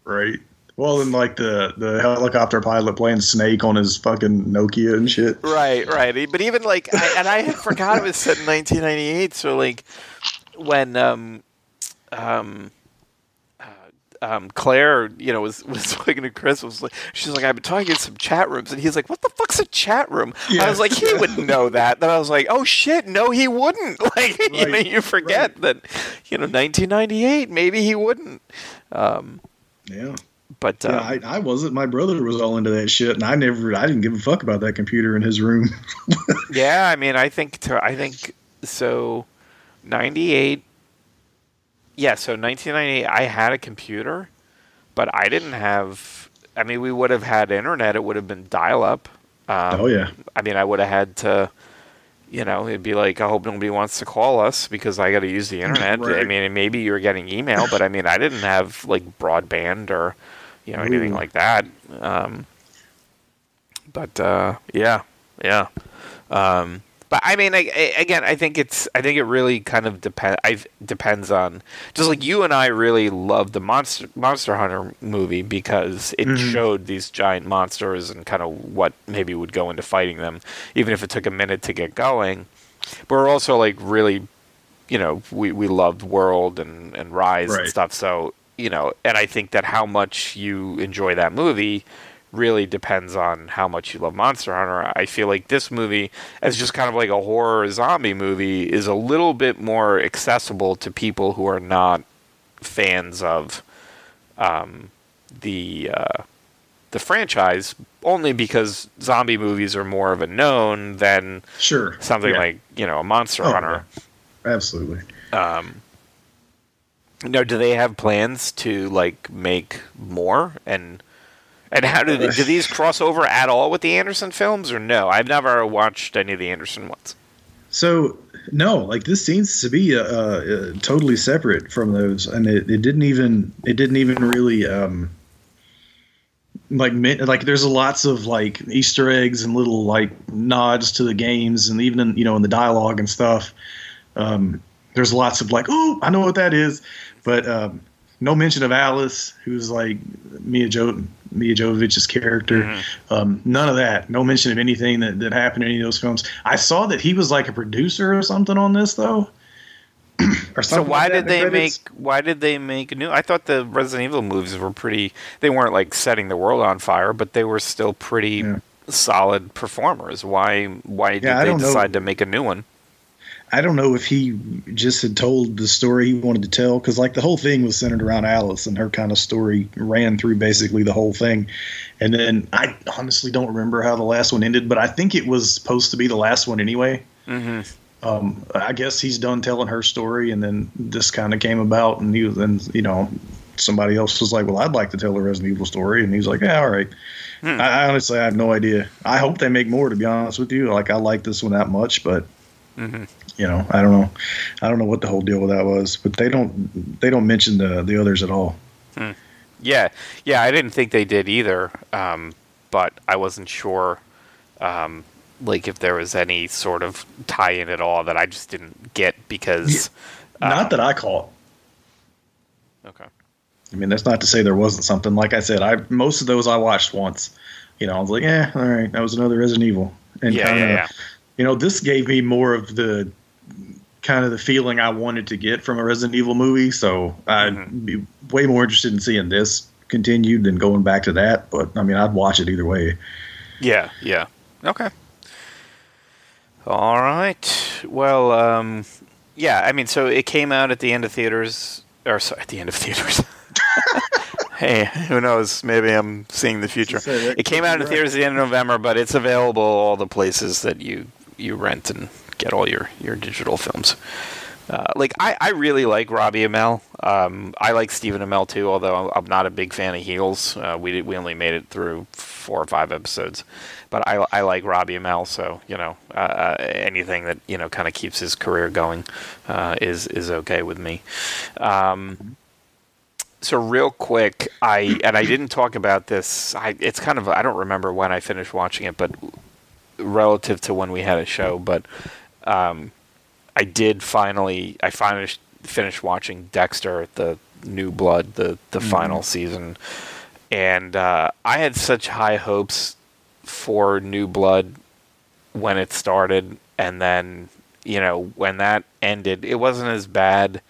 Right. Well, and like the the helicopter pilot playing Snake on his fucking Nokia and shit. Right, right. But even like, I, and I had forgot it was set in 1998. So like, when um, um, uh, um, Claire, you know, was was talking to Chris, was like, she's like, I've been talking in some chat rooms, and he's like, what the fuck's a chat room? I was like, he wouldn't know that. Then I was like, oh shit, no, he wouldn't. Like, you know, you forget that, you know, 1998, maybe he wouldn't. Um, Yeah. But um, Yeah, I, I wasn't. My brother was all into that shit, and I never, I didn't give a fuck about that computer in his room. Yeah, I mean, I think to, I think so. Ninety eight. Yeah, so nineteen ninety eight. I had a computer, but I didn't have. I mean, we would have had internet. It would have been dial up. Um, oh yeah, I mean, I would have had to. You know, it'd be like, I hope nobody wants to call us because I got to use the internet. I mean, maybe you were getting email, but I mean, I didn't have like broadband or, you know, anything Ooh. like that. Um, but uh, yeah, yeah. Um, but I mean, I, I, again, I think it's, I think it really kind of depend. I depends on just like you and I really love the monster Monster Hunter movie because it Mhm. showed these giant monsters and kind of what maybe would go into fighting them, even if it took a minute to get going. But we're also like really, you know, we we loved World and and Rise and stuff. So you know, and I think that how much you enjoy that movie really depends on how much you love Monster Hunter. I feel like this movie, as just kind of like a horror zombie movie, is a little bit more accessible to people who are not fans of um, the uh, the franchise, only because zombie movies are more of a known than sure something yeah. like you know a Monster Oh, Hunter. absolutely. Um, no, do they have plans to like make more and and how do they, do these cross over at all with the Anderson films or no? I've never watched any of the Anderson ones. So no, like this seems to be uh, uh, totally separate from those, and it, it didn't even it didn't even really um, like like there's lots of like Easter eggs and little like nods to the games, and even in you know in the dialogue and stuff. Um, there's lots of like, oh, I know what that is, but um, no mention of Alice, who's like Milla jo- Milla Jovovich's character. Um, none of that. No mention of anything that, that happened in any of those films. I saw that he was like a producer or something on this though. or So why like did they credits. make why did they make a new? I thought the Resident Evil movies were pretty. They weren't like setting the world on fire, but they were still pretty Yeah. solid performers. Why why did Yeah, they don't know. decide to make a new one? I don't know if he just had told the story he wanted to tell because like the whole thing was centered around Alice and her kind of story ran through basically the whole thing. And then I honestly don't remember how the last one ended, but I think it was supposed to be the last one anyway. Mm-hmm. Um, I guess he's done telling her story, and then this kind of came about, and he was, and you know, somebody else was like, "Well, I'd like to tell a Resident Evil story," and he's like, "Yeah, all right." Hmm. I, I honestly I have no idea. I hope they make more. To be honest with you, like I like this one that much, but Mm-hmm. You know, I don't know. I don't know what the whole deal with that was, but they don't they don't mention the the others at all. Yeah, yeah, I didn't think they did either, um, but I wasn't sure, um, like if there was any sort of tie-in at all that I just didn't get because. Not um, that I caught. Okay. I mean, that's not to say there wasn't something. Like I said, I most of those I watched once. You know, I was like, yeah, all right, that was another Resident Evil, and Yeah, kinda, yeah, yeah. you know, this gave me more of the kind of the feeling I wanted to get from a Resident Evil movie. So I'd Mm-hmm. be way more interested in seeing this continued than going back to that. But I mean, I'd watch it either way. Yeah, yeah. Okay. All right. Well, um, yeah. I mean, so it came out at the end of theaters, or sorry, at the end of theaters. hey, who knows? Maybe I'm seeing the future. It came out in could theaters at the end of November, but it's available all the places that you you rent and get all your your digital films. Uh, like I, I really like Robbie Amell. Um, I like Stephen Amell too, although I'm, not a big fan of Heels. Uh, we we only made it through four or five episodes, but I, I like Robbie Amell. So you know, uh, uh, anything that you know kind of keeps his career going uh, is is okay with me. Um, so real quick, I and I didn't talk about this. I, it's kind of I don't remember when I finished watching it, but relative to when we had a show, but um, I did finally I finished finished watching Dexter, the New Blood, the the final season, and uh, I had such high hopes for New Blood when it started, and then you know when that ended, it wasn't as bad.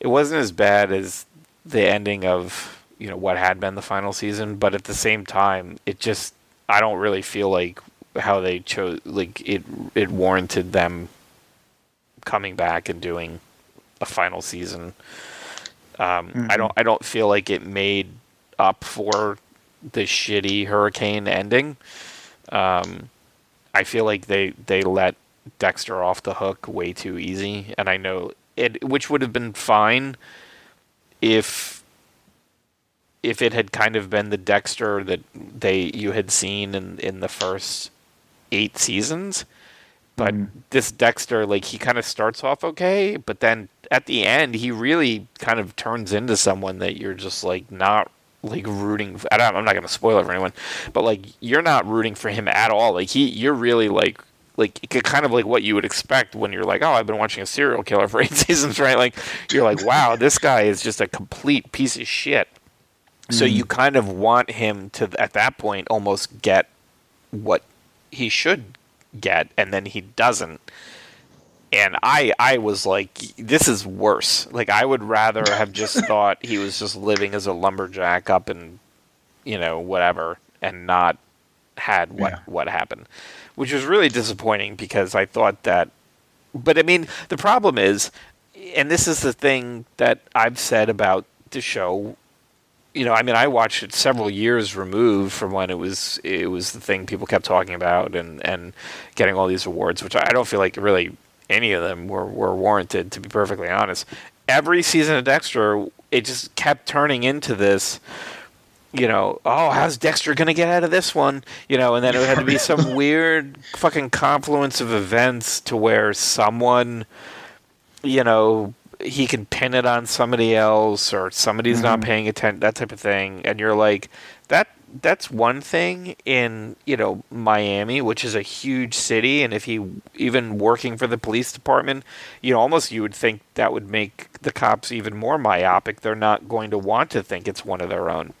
It wasn't as bad as the ending of you know what had been the final season, but at the same time, it just I don't really feel like how they chose like it it warranted them coming back and doing a final season. Um, I don't I don't feel like it made up for the shitty hurricane ending. Um, I feel like they they let Dexter off the hook way too easy, and I know it, which would have been fine if if it had kind of been the Dexter that they you had seen in in the first eight seasons. But hmm. this Dexter, like he kind of starts off okay, but then at the end he really kind of turns into someone that you're just like not like rooting. I don't, I'm not going to spoil it for anyone, but like you're not rooting for him at all. Like he, you're really like like kind of like what you would expect when you're like, oh, I've been watching a serial killer for eight seasons, right? Like you're like, wow, this guy is just a complete piece of shit. So you hmm. kind of want him to at that point almost get what he should get, and then he doesn't. and I I was like, this is worse. Like I would rather have just thought he was just living as a lumberjack up in, you know, whatever, and not had what Yeah. what happened, which was really disappointing because I thought that. But I mean, the problem is, and this is the thing that I've said about the show. You know, I mean, I watched it several years removed from when it was it was the thing people kept talking about and and getting all these awards, which I don't feel like really any of them were, were warranted, to be perfectly honest. Every season of Dexter, it just kept turning into this, you know, oh, how's Dexter going to get out of this one? You know, and then it had to be some weird fucking confluence of events to where someone, you know, he can pin it on somebody else or somebody's not mm-hmm. paying attention, that type of thing. And you're like, that that's one thing in you know Miami, which is a huge city, and if he even working for the police department, you know, almost you would think that would make the cops even more myopic. They're not going to want to think it's one of their own,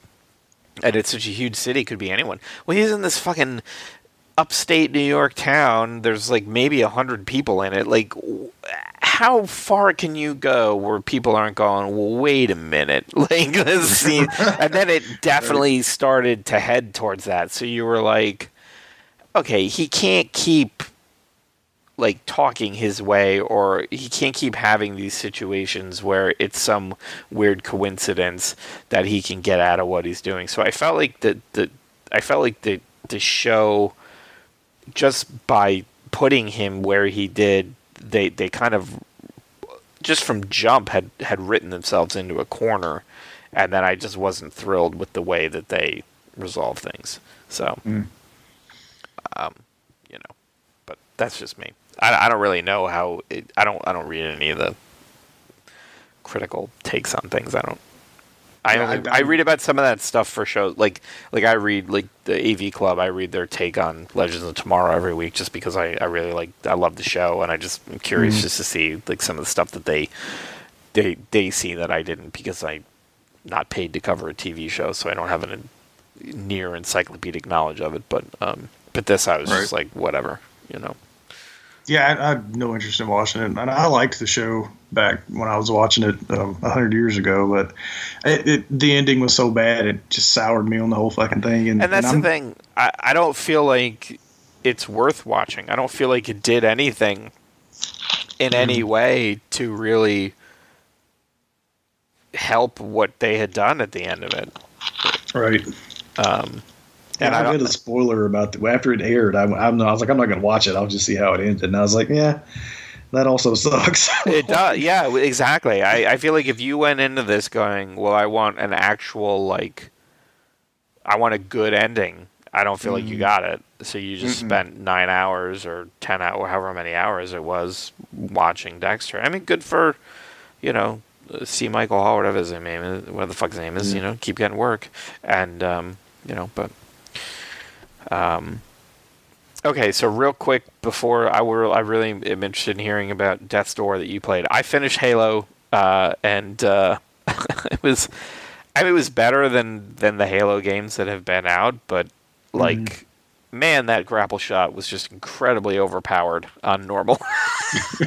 and it's such a huge city, could be anyone. Well, he's in this fucking upstate New York town. There's like maybe a hundred people in it. Like, how far can you go where people aren't going? Well, wait a minute. Like this scene, and then it definitely started to head towards that. So you were like, okay, he can't keep like talking his way or he can't keep having these situations where it's some weird coincidence that he can get out of what he's doing. So I felt like the the I felt like the the show just by putting him where he did they they kind of just from jump had had written themselves into a corner and then I just wasn't thrilled with the way that they resolve things. So Mm. um you know but that's just me. I, I don't really know how it, I don't I don't read any of the critical takes on things. I don't. I, Yeah, only, I- I, read about some of that stuff for shows like like I read like the AV Club. I read their take on Legends of Tomorrow every week just because I, I really like I love the show and I just am curious Mhm. just to see like some of the stuff that they they they see that I didn't because I not paid to cover a TV show so I don't have an near encyclopedic knowledge of it. But um but this I was just like whatever you know. Yeah, I, I had no interest in watching it, and I liked the show back when I was watching it um, a hundred years ago. But it, it, the ending was so bad, it just soured me on the whole fucking thing. And, And that's I'm- the thing. I, I don't feel like it's worth watching. I don't feel like it did anything in any way to really help what they had done at the end of it. right? Um, And I I read a spoiler about the after it aired. I, I'm, I was like, I'm not going to watch it. I'll just see how it ended. And I was like, yeah, that also sucks. it does. Yeah, exactly. I, I feel like if you went into this going, well, I want an actual like, I want a good ending. I don't feel like you got it. So you just Mm-mm. spent nine hours or ten hours, however many hours it was, watching Dexter. I mean, good for, you know, C. Michael Hall, whatever his name is, whatever the fuck his name is. You know, keep getting work, and um, you know, but. Um, okay, so real quick before I were, I really am interested in hearing about Death's Door that you played. I finished Halo, uh, and uh, it was, I mean, it was better than than the Halo games that have been out, but like, man, that grapple shot was just incredibly overpowered on normal.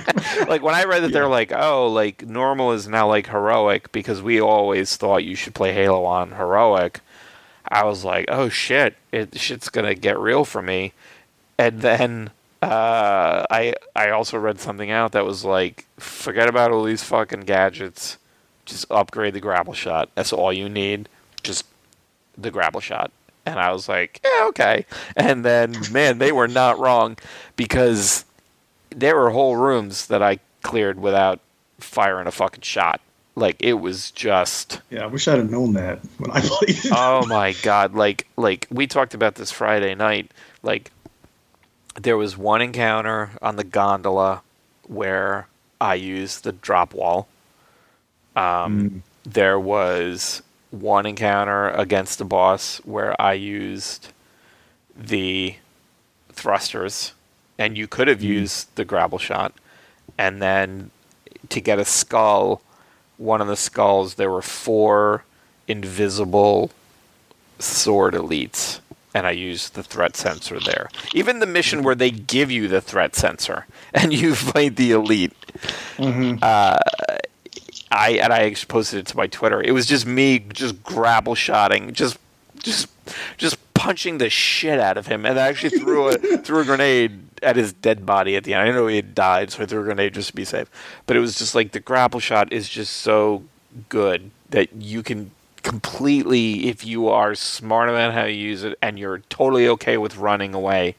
like when I read that they're like, oh, like normal is now like heroic because we always thought you should play Halo on heroic. I was like, oh shit, it shit's gonna get real for me. And then uh, I I also read something out that was like, forget about all these fucking gadgets, just upgrade the grapple shot. That's all you need. Just the grapple shot. And I was like, yeah, okay. And then, man, they were not wrong because there were whole rooms that I cleared without firing a fucking shot. Like it was just yeah, I wish I'd have known that when I played oh my god like like we talked about this friday night like there was one encounter on the gondola where i used the drop wall. Um, there was one encounter against the boss where i used the thrusters and you could have used the grapple shot and then to get a skull one of the skulls there were four invisible sword elites and I used the threat sensor there. Even the mission where they give you the threat sensor and you fight the elite. Mm-hmm. Uh, I and I posted it to my Twitter. It was just me just grapple shotting, just just just punching the shit out of him, and I actually threw a threw a grenade at his dead body at the end. I know he had died, so I threw a grenade just to be safe. But it was just like the grapple shot is just so good that you can completely, if you are smart about how you use it and you're totally okay with running away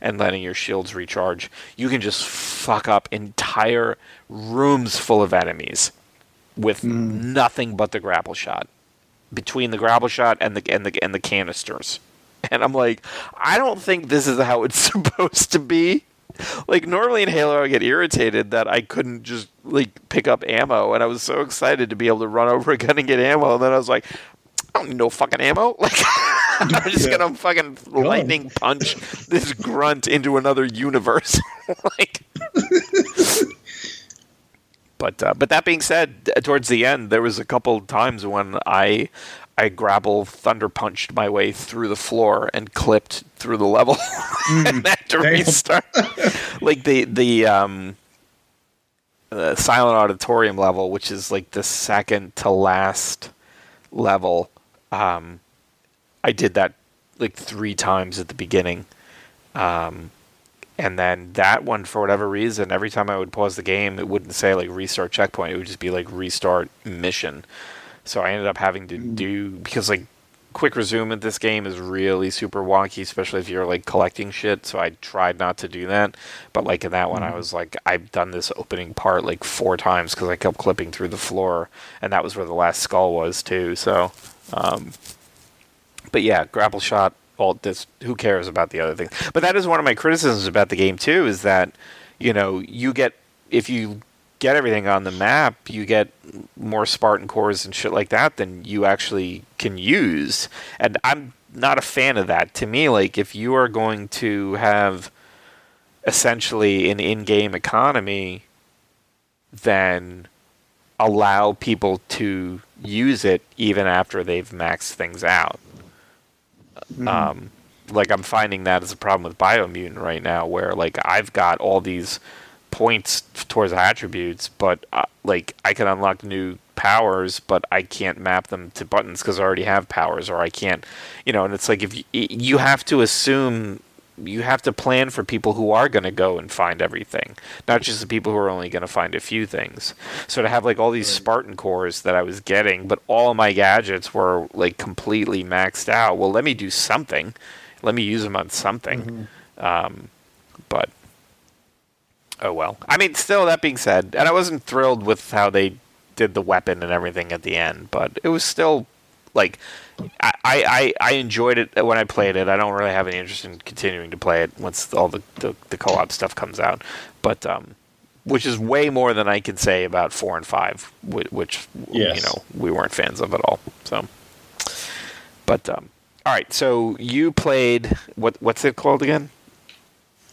and letting your shields recharge, you can just fuck up entire rooms full of enemies with mm. nothing but the grapple shot. Between the grapple shot and the and the and the canisters. And I'm like, I don't think this is how it's supposed to be. Like normally in Halo, I get irritated that I couldn't just like pick up ammo, and I was so excited to be able to run over a gun and get ammo. And then I was like, I don't need no fucking ammo. Like I'm just yeah. gonna fucking lightning punch this grunt into another universe. like, but uh, but that being said, towards the end, there was a couple times when I I grapple thunder punched my way through the floor and clipped through the level mm, and had to restart. like the the um the silent auditorium level, which is like the second to last level. Um, I did that like three times at the beginning. Um, and then that one, for whatever reason, every time I would pause the game, it wouldn't say like restart checkpoint. It would just be like restart mission. So I ended up having to do because like quick resume at this game is really super wonky, especially if you're like collecting shit. So I tried not to do that. But like in that one. I was like, I've done this opening part like four times because I kept clipping through the floor, and that was where the last skull was too. So, um, but yeah, grapple shot. All this. Who cares about the other things? But that is one of my criticisms about the game too. Is that you know you get if you get everything on the map, you get more Spartan cores and shit like that than you actually can use. And I'm not a fan of that. To me, like if you are going to have essentially an in-game economy, then allow people to use it even after they've maxed things out. Mm-hmm. Um, like I'm finding that as a problem with Biomutant right now, where like I've got all these points towards attributes, but uh, like I can unlock new powers, but I can't map them to buttons because I already have powers, or I can't, you know. And it's like if you, you have to assume you have to plan for people who are going to go and find everything, not just the people who are only going to find a few things. So to have like all these Spartan cores that I was getting, but all of my gadgets were like completely maxed out. Well, let me do something. Let me use them on something. Mm-hmm. Um, but oh well. I mean, still that being said, and I wasn't thrilled with how they did the weapon and everything at the end, but it was still like I, I, I enjoyed it when I played it. I don't really have any interest in continuing to play it once all the, the, the co-op stuff comes out, but um, which is way more than I can say about four and five, which, yes. you know we weren't fans of at all. So, but um, all right, so you played what what's it called again?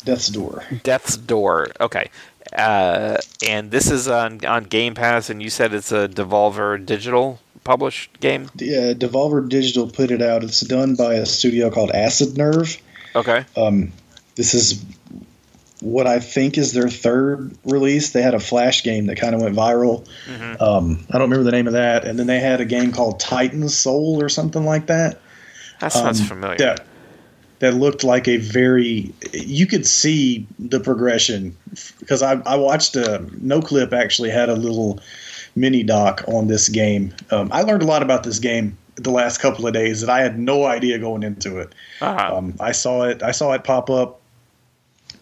Death's Door. Death's Door. Okay. Uh, and this is on on Game Pass, and you said it's a Devolver Digital published game. Yeah, Devolver Digital put it out. It's done by a studio called Acid Nerve. Okay. Um, this is what I think is their third release. They had a Flash game that kind of went viral. Mm-hmm. Um, I don't remember the name of that. And then they had a game called Titan Soul or something like that. That sounds um, familiar. That, that looked like a very you could see the progression because I, I watched a Noclip actually had a little mini doc on this game. Um, I learned a lot about this game the last couple of days that I had no idea going into it. Uh-huh. Um, I saw it I saw it pop up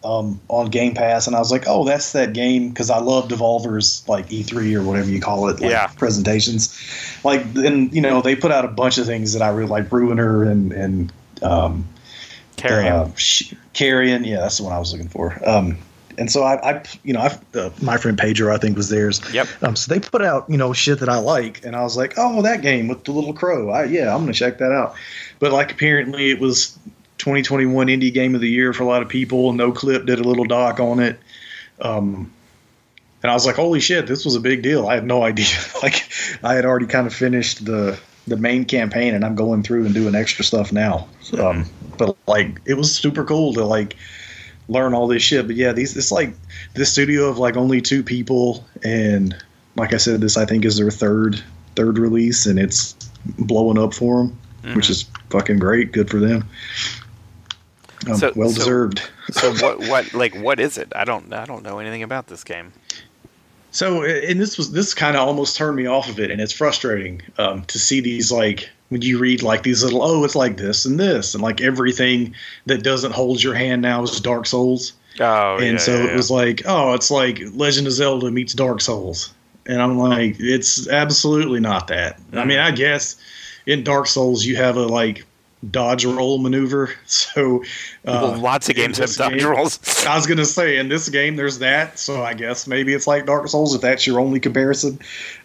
um, on Game Pass, and I was like, "Oh, that's that game." Because I love Devolver's like E3 or whatever you call it, like yeah. presentations. Like, and you know, they put out a bunch of things that I really like, Ruiner and and um, Carrion. Uh, Carrion, yeah, that's the one I was looking for. Um, and so I, I you know, I, uh, My Friend Pedro, I think was theirs. Yep. Um, so they put out, you know, shit that I like, and I was like, oh, that game with the little crow. I, yeah, I'm gonna check that out. But like, apparently, it was 2021 indie game of the year for a lot of people. Noclip did a little doc on it. Um, and I was like, holy shit, this was a big deal. I had no idea. like, I had already kind of finished the the main campaign, and I'm going through and doing extra stuff now. Um, but like it was super cool to like learn all this shit. But yeah, these it's like this studio of like only two people, and like I said, this I think is their third third release, and it's blowing up for them, mm-hmm. which is fucking great. Good for them. Um, so, well deserved. So, so what what like what is it? I don't I don't know anything about this game. So and this was this kind of almost turned me off of it, and it's frustrating um, to see these like when you read like these little oh it's like this and this and like everything that doesn't hold your hand now is Dark Souls. Oh, and yeah, so yeah, it was like oh it's like Legend of Zelda meets Dark Souls, and I'm like it's absolutely not that. Mm-hmm. I mean I guess in Dark Souls you have a like dodge roll maneuver. So uh, well, lots of games have dodge game, rolls. I was gonna say in this game there's that, so I guess maybe it's like Dark Souls if that's your only comparison.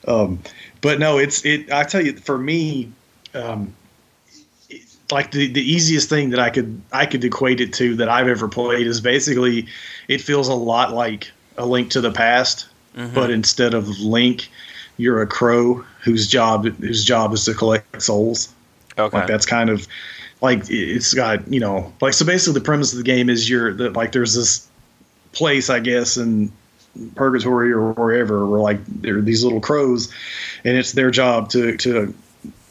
Um, but no, it's it. I tell you, for me, um, like the, the easiest thing that I could I could equate it to that I've ever played is basically it feels a lot like a link to the past, mm-hmm. but instead of Link, you're a crow whose job whose job is to collect souls. Okay. Like that's kind of like it's got you know like so basically the premise of the game is you're that like there's this place I guess in purgatory or wherever where like there are these little crows and it's their job to to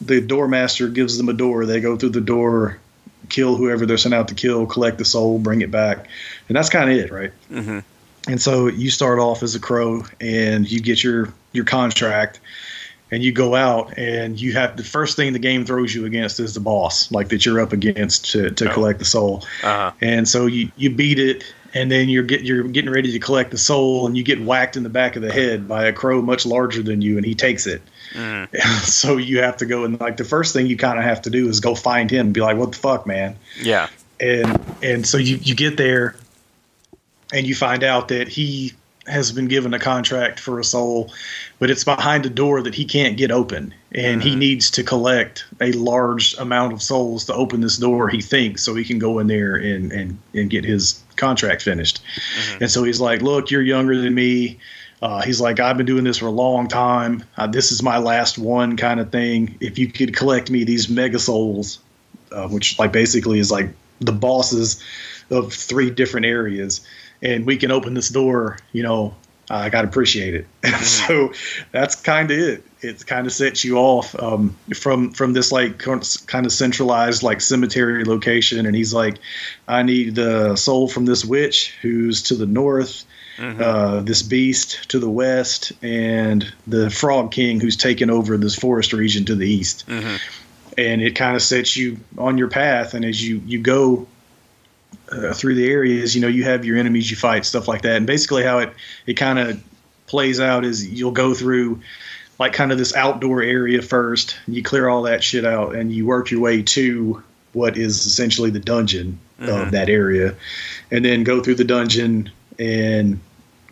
the doormaster gives them a door they go through the door kill whoever they're sent out to kill collect the soul bring it back and that's kind of it right mm-hmm. and so you start off as a crow and you get your your contract and you go out and you have the first thing the game throws you against is the boss, like that you're up against to, to oh. collect the soul. Uh-huh. And so you, you beat it, and then you're get you're getting ready to collect the soul, and you get whacked in the back of the head by a crow much larger than you, and he takes it. Mm. so you have to go and like the first thing you kind of have to do is go find him and be like, "What the fuck, man?" Yeah. And and so you you get there, and you find out that he has been given a contract for a soul, but it's behind a door that he can't get open, and mm-hmm. he needs to collect a large amount of souls to open this door. He thinks so he can go in there and and and get his contract finished. Mm-hmm. And so he's like, "Look, you're younger than me." Uh, he's like, I've been doing this for a long time. Uh, this is my last one, kind of thing. If you could collect me these mega souls, uh, which like basically is like the bosses of three different areas, and we can open this door, you know, I got to appreciate it. Mm-hmm. so that's kind of it. It kind of sets you off um, from from this like kind of centralized like cemetery location, and he's like, I need the soul from this witch who's to the north. Mm-hmm. Uh, this beast to the west, and the Frog King who's taken over this forest region to the east. Mm-hmm. And it kind of sets you on your path. And as you you go uh, through the areas, you know, you have your enemies you fight, stuff like that. And basically, how it it kind of plays out is you'll go through like kind of this outdoor area first. You clear all that shit out, and you work your way to what is essentially the dungeon mm-hmm. of that area, and then go through the dungeon and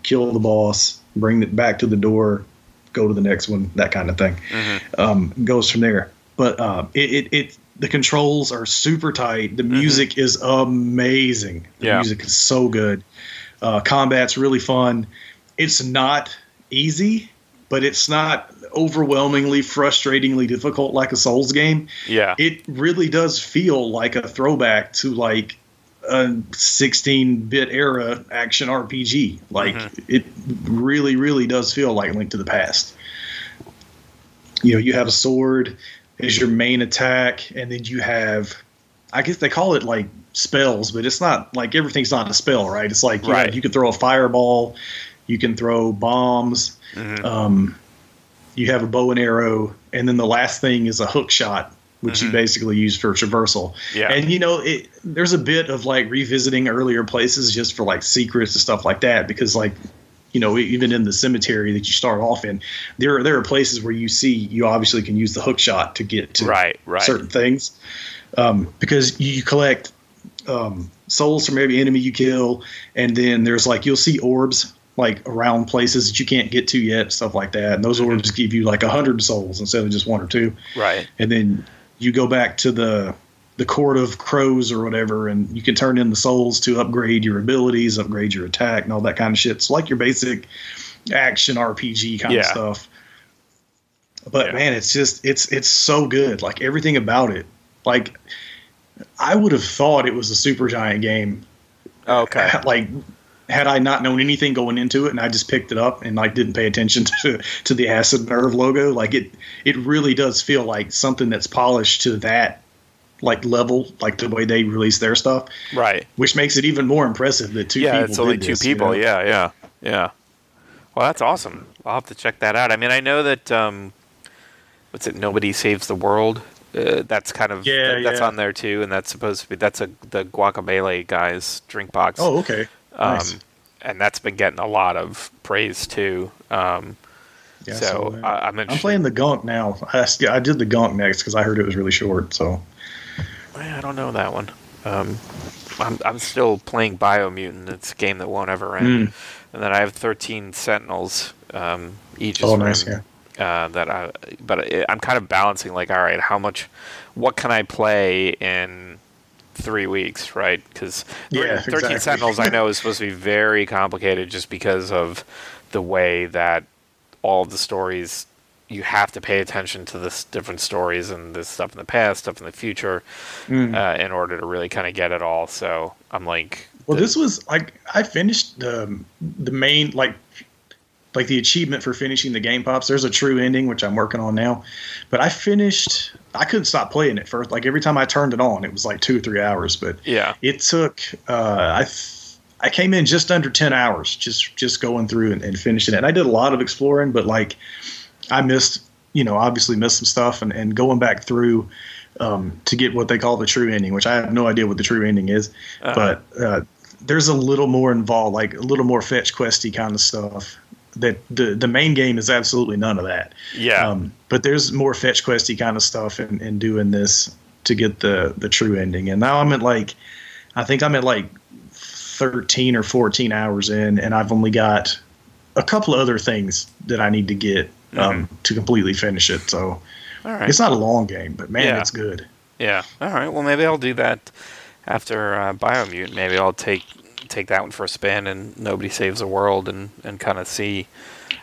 kill the boss, bring it back to the door, go to the next one, that kind of thing. Mm-hmm. Um, goes from there. But uh, it, it, it the controls are super tight. The mm-hmm. music mm-hmm. is amazing. The yeah. music is so good. Uh, combat's really fun. It's not easy, but it's not overwhelmingly, frustratingly difficult like a Souls game. Yeah, it really does feel like a throwback to like a 16-bit era action RPG. Like mm-hmm. it really, really does feel like Link to the Past. You know, you have a sword as your main attack, and then you have, I guess they call it like spells, but it's not like everything's not a spell, right? It's like right. know, you can throw a fireball, you can throw bombs, mm-hmm. um, you have a bow and arrow, and then the last thing is a hook shot, which mm-hmm. you basically use for traversal. Yeah. And you know, it, there's a bit of like revisiting earlier places just for like secrets and stuff like that, because like you know, even in the cemetery that you start off in, there are, there are places where you see you obviously can use the hook shot to get to right, right. certain things um, because you collect um, souls from every enemy you kill, and then there's like you'll see orbs like around places that you can't get to yet, stuff like that. And those mm-hmm. orbs give you like a hundred souls instead of just one or two. Right. And then you go back to the the court of crows or whatever, and you can turn in the souls to upgrade your abilities, upgrade your attack, and all that kind of shit. It's like your basic action RPG kind yeah. of stuff. But yeah. man, it's just it's it's so good. Like everything about it. Like I would have thought it was a super giant game. Okay. Like had I not known anything going into it and I just picked it up and like didn't pay attention to to the Acid Nerve logo, like it it really does feel like something that's polished to that like level, like the way they release their stuff. Right. Which makes it even more impressive that two yeah, people. it's only did two this, you people. know? Yeah, yeah, yeah. Well, that's awesome. I'll have to check that out. I mean, I know that um, what's it? Nobody saves the world. Uh, that's kind of Yeah, that's yeah. on there too, and that's supposed to be that's a the Guacamelee guys DrinkBox. Oh, okay. Um, nice. and that's been getting a lot of praise too. Um, Yeah, so so, I, I'm I'm playing the Gunk now. I, I did the Gunk next because I heard it was really short. So I don't know that one. Um, I'm I'm still playing Biomutant. It's a game that won't ever end. Mm. And then I have 13 Sentinels, um, Aegis Oh, nice, Rim, uh, that I, but I, I'm kind of balancing like, all right, how much, what can I play in three weeks, right? Because Yeah, 13 exactly. Sentinels I know is supposed to be very complicated just because of the way that all of the stories you have to pay attention to this different stories and this stuff in the past, stuff in the future, Mm. uh, in order to really kind of get it all. So I'm like, Well, the- this was like I finished the the main like like the achievement for finishing the game pops. There's a true ending which I'm working on now, but I finished. I couldn't stop playing it first. Like every time I turned it on, it was like two or three hours. But yeah, it took. Uh, I th- I came in just under ten hours just just going through and, and finishing it. And I did a lot of exploring, but like I missed. You know, obviously missed some stuff, and, and going back through um, to get what they call the true ending, which I have no idea what the true ending is Uh-huh. but uh, there's a little more involved, like a little more fetch questy kind of stuff. That the the main game is absolutely none of that. yeah, Um, but there's more fetch questy kind of stuff in, in doing this to get the the true ending. And now I'm at like, I think I'm at like 13 or 14 hours in, and I've only got a couple of other things that I need to get um, to completely finish it. So all right. it's not a long game, but man, Yeah. it's good. Yeah. All right. Well, maybe I'll do that after uh, Biomutant. Maybe I'll take take that one for a spin and Nobody Saves the World and and kind of see.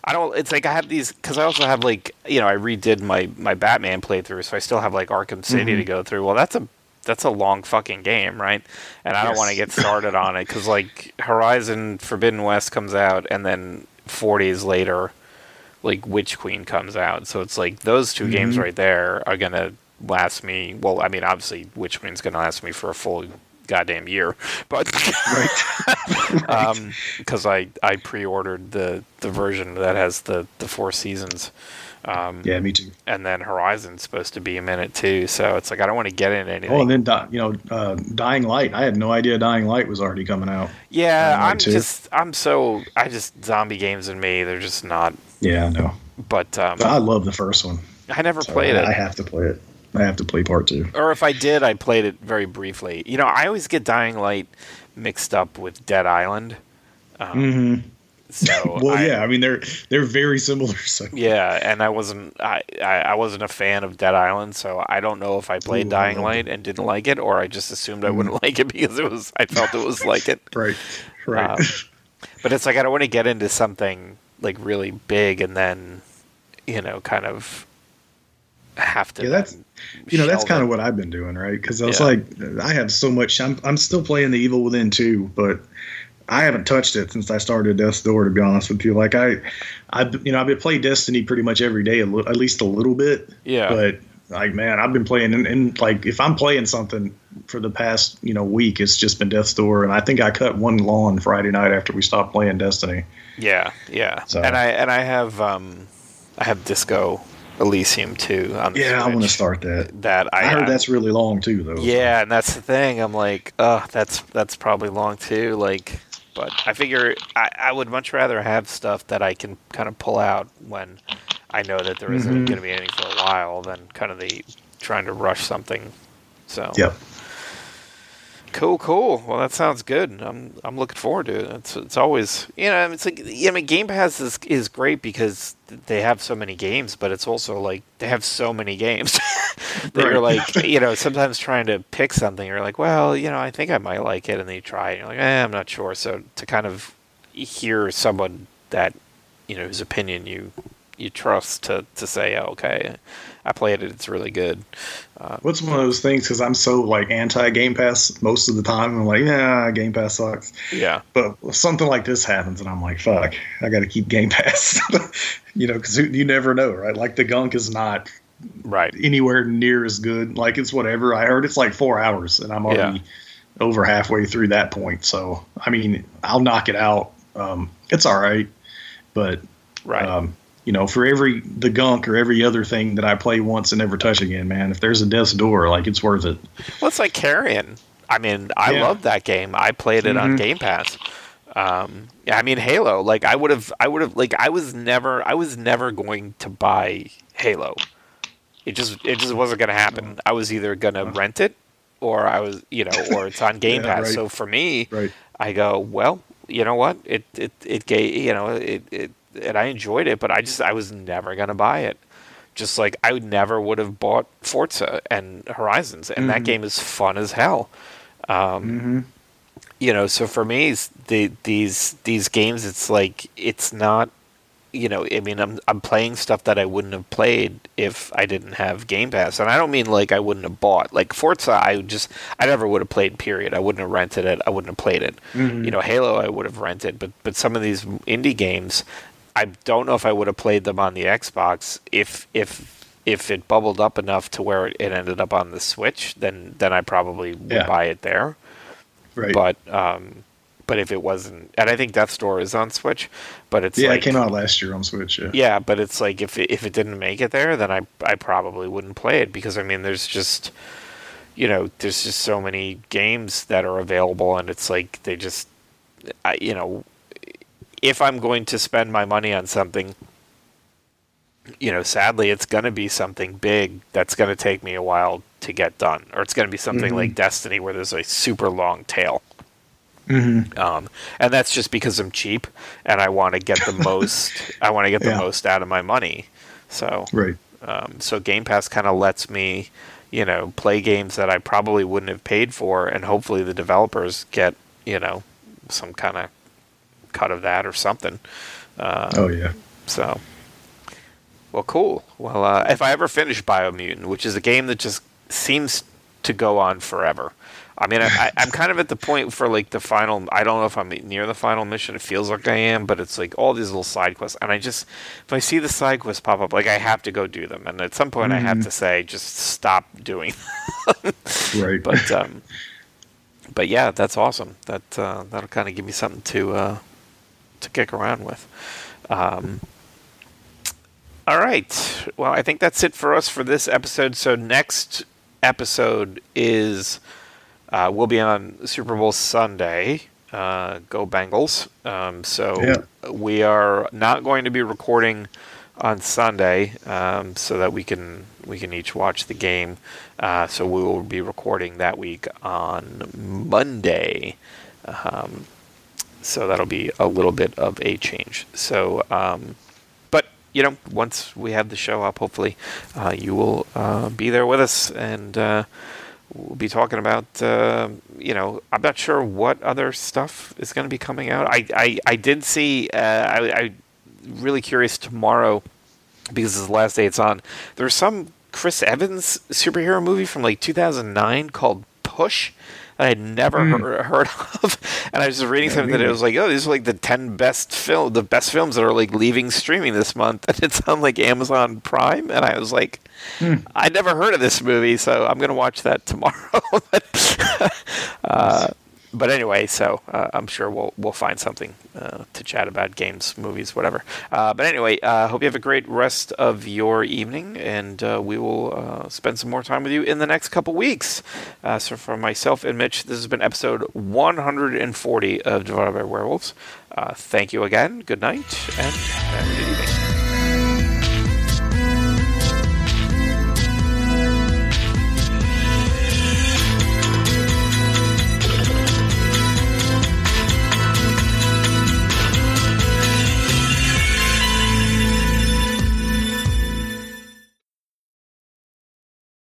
I don't. It's like I have these because I also have like you know I redid my my Batman playthrough, so I still have like Arkham City to mm-hmm. go through. Well, that's a that's a long fucking game, right? And I don't want to get started on it because like Horizon Forbidden West comes out, and then four days later, like Witch Queen comes out. So it's like those 2 games mm-hmm. right there are gonna last me. Well, I mean, obviously, Witch Queen's gonna last me for a full goddamn year, but because I I pre-ordered the the version that has the the four seasons. Um, Yeah, me too. And then Horizon's supposed to be a minute too, so it's like I don't want to get in anything. Oh, and then Di- you know, uh, Dying Light. I had no idea Dying Light was already coming out. yeah, I'm 2. just I'm so I just zombie games in me they're just not. Yeah, I know. But um, But I love the first one. I never So played it. I have to play it. I have to play part two. or if I did, I played it very briefly. You know, I always get Dying Light mixed up with Dead Island. Um, hmm So well, I- yeah. I mean, they're they're very similar. So yeah, and I wasn't I, I I wasn't a fan of Dead Island, so I don't know if I played Ooh, Dying Light and didn't like it, or I just assumed I wouldn't like it because it was I felt it was like it. right, right. Um, But it's like I don't want to get into something like really big and then you know kind of have to. Yeah, that's- you know, that's kind of what I've been doing, right? Because I was Yeah. like, I have so much. I'm I'm still playing the Evil Within two, but I haven't touched it since I started Death's Door. To be honest with you, like I, I you know, I've been playing Destiny pretty much every day, at least a little bit. Yeah. But like, man, I've been playing, and, and like, if I'm playing something for the past you know week, it's just been Death's Door, and I think I cut one lawn Friday night after we stopped playing Destiny. Yeah, yeah. So- And I and I have um I have Disco Elysium too the Yeah, I want to start that. That I, I heard I- that's really long too, though. Yeah, and that's the thing. I'm like, oh, that's that's probably long too. Like, but I figure I, I would much rather have stuff that I can kind of pull out when I know that there isn't Mhm. going to be anything for a while than kind of the trying to rush something. So Yep. Cool, cool. Well, that sounds good. I'm I'm looking forward to it. It's it's always you know it's like yeah, I mean Game Pass is is great because they have so many games, but it's also like they have so many games that you're like you know sometimes trying to pick something you're like well you know I think I might like it and then you try it and you're like eh, I'm not sure. So to kind of hear someone that you know whose opinion you you trust to to say, oh, okay, I played it. It's really good. Uh, What's one of those things? Because I'm so like anti Game Pass most of the time. I'm like, yeah, Game Pass sucks. Yeah. But something like this happens, and I'm like, fuck, I got to keep Game Pass. you know, because you never know, right? Like the gunk is not right anywhere near as good. Like it's whatever. I heard it's like four hours, and I'm already yeah. over halfway through that point. So I mean, I'll knock it out. Um, it's all right, but right. Um, you know, for every the gunk or every other thing that I play once and never touch again, man, if there's a death's door, like it's worth it. Well, it's like Carrion. I mean, I yeah. love that game. I played it mm-hmm. on Game Pass. Um, yeah, I mean Halo. Like I would have, I would have, like I was never, I was never going to buy Halo. It just, it just wasn't going to happen. I was either going to rent it, or I was, you know, or it's on Game yeah, Pass. Right. So for me, right. I go, well, you know what? It, it, it gave, you know, it, it and I enjoyed it, but I just I was never gonna buy it. Just like I would never would have bought Forza and Horizons, and mm-hmm. that game is fun as hell. Um, mm-hmm. You know, so for me, the, these these games, it's like it's not you know, I mean, I'm I'm playing stuff that I wouldn't have played if I didn't have Game Pass, and I don't mean like I wouldn't have bought. Like Forza, I just I never would have played. Period. I wouldn't have rented it. I wouldn't have played it. Mm-hmm. You know, Halo, I would have rented, but but some of these indie games, I don't know if I would have played them on the Xbox if if if it bubbled up enough to where it, ended up on the Switch. Then then I probably would yeah. buy it there. Right. But um, but if it wasn't, and I think Death's Door is on Switch, but it's yeah, like, it came out last year on Switch. Yeah. Yeah, but it's like if it, if it didn't make it there, then I I probably wouldn't play it because I mean there's just you know there's just so many games that are available and it's like they just I, you know if I'm going to spend my money on something, you know, sadly, it's going to be something big that's going to take me a while to get done, or it's going to be something mm-hmm. like Destiny where there's a super long tail. Mm-hmm. Um, and that's just because I'm cheap and I want to get the most. I want to get the yeah. most out of my money. So right. Um, so Game Pass kind of lets me, you know, play games that I probably wouldn't have paid for, and hopefully the developers get, you know, some kind of cut of that or something. Uh, oh yeah. So, well, cool. Well, uh, if I ever finish Biomutant, which is a game that just seems to go on forever. I mean, I, am kind of at the point for like the final. I don't know if I'm near the final mission. It feels like I am, but it's like all these little side quests, and I just if I see the side quests pop up, like I have to go do them, and at some point mm-hmm. I have mm-hmm. to say just stop doing. right. But um, but yeah, that's awesome. That uh, that'll kind of give me something to uh, to kick around with. Um, all right. Well, I think that's it for us for this episode. So next episode is uh, we'll be on Super Bowl Sunday. Uh, go Bengals! Um, so yeah. we are not going to be recording on Sunday, um, so that we can we can each watch the game. Uh, so we will be recording that week on Monday. Um, so that'll be a little bit of a change. So, um, but you know, once we have the show up, hopefully uh, you will uh, be there with us, and uh, we'll be talking about. Uh, you know, I'm not sure what other stuff is going to be coming out. I I, I did see. Uh, I, I really curious tomorrow because it's the last day it's on. There's some Chris Evans superhero movie from like 2009 called Push I had never mm. heard, heard, of. And I was just reading yeah, something that it was like, oh, these are like the ten best film, the best films that are like leaving streaming this month, and it's on like Amazon Prime. And I was like, mm. I never heard of this movie, so I'm gonna watch that tomorrow. uh, but anyway, so uh, I'm sure we'll we'll find something uh, to chat about games, movies, whatever. Uh, but anyway, uh, hope you have a great rest of your evening, and uh, we will uh, spend some more time with you in the next couple weeks. so for myself and Mitch, this has been episode 140 of Divided by Werewolves. thank you again. Good night, and have a good evening.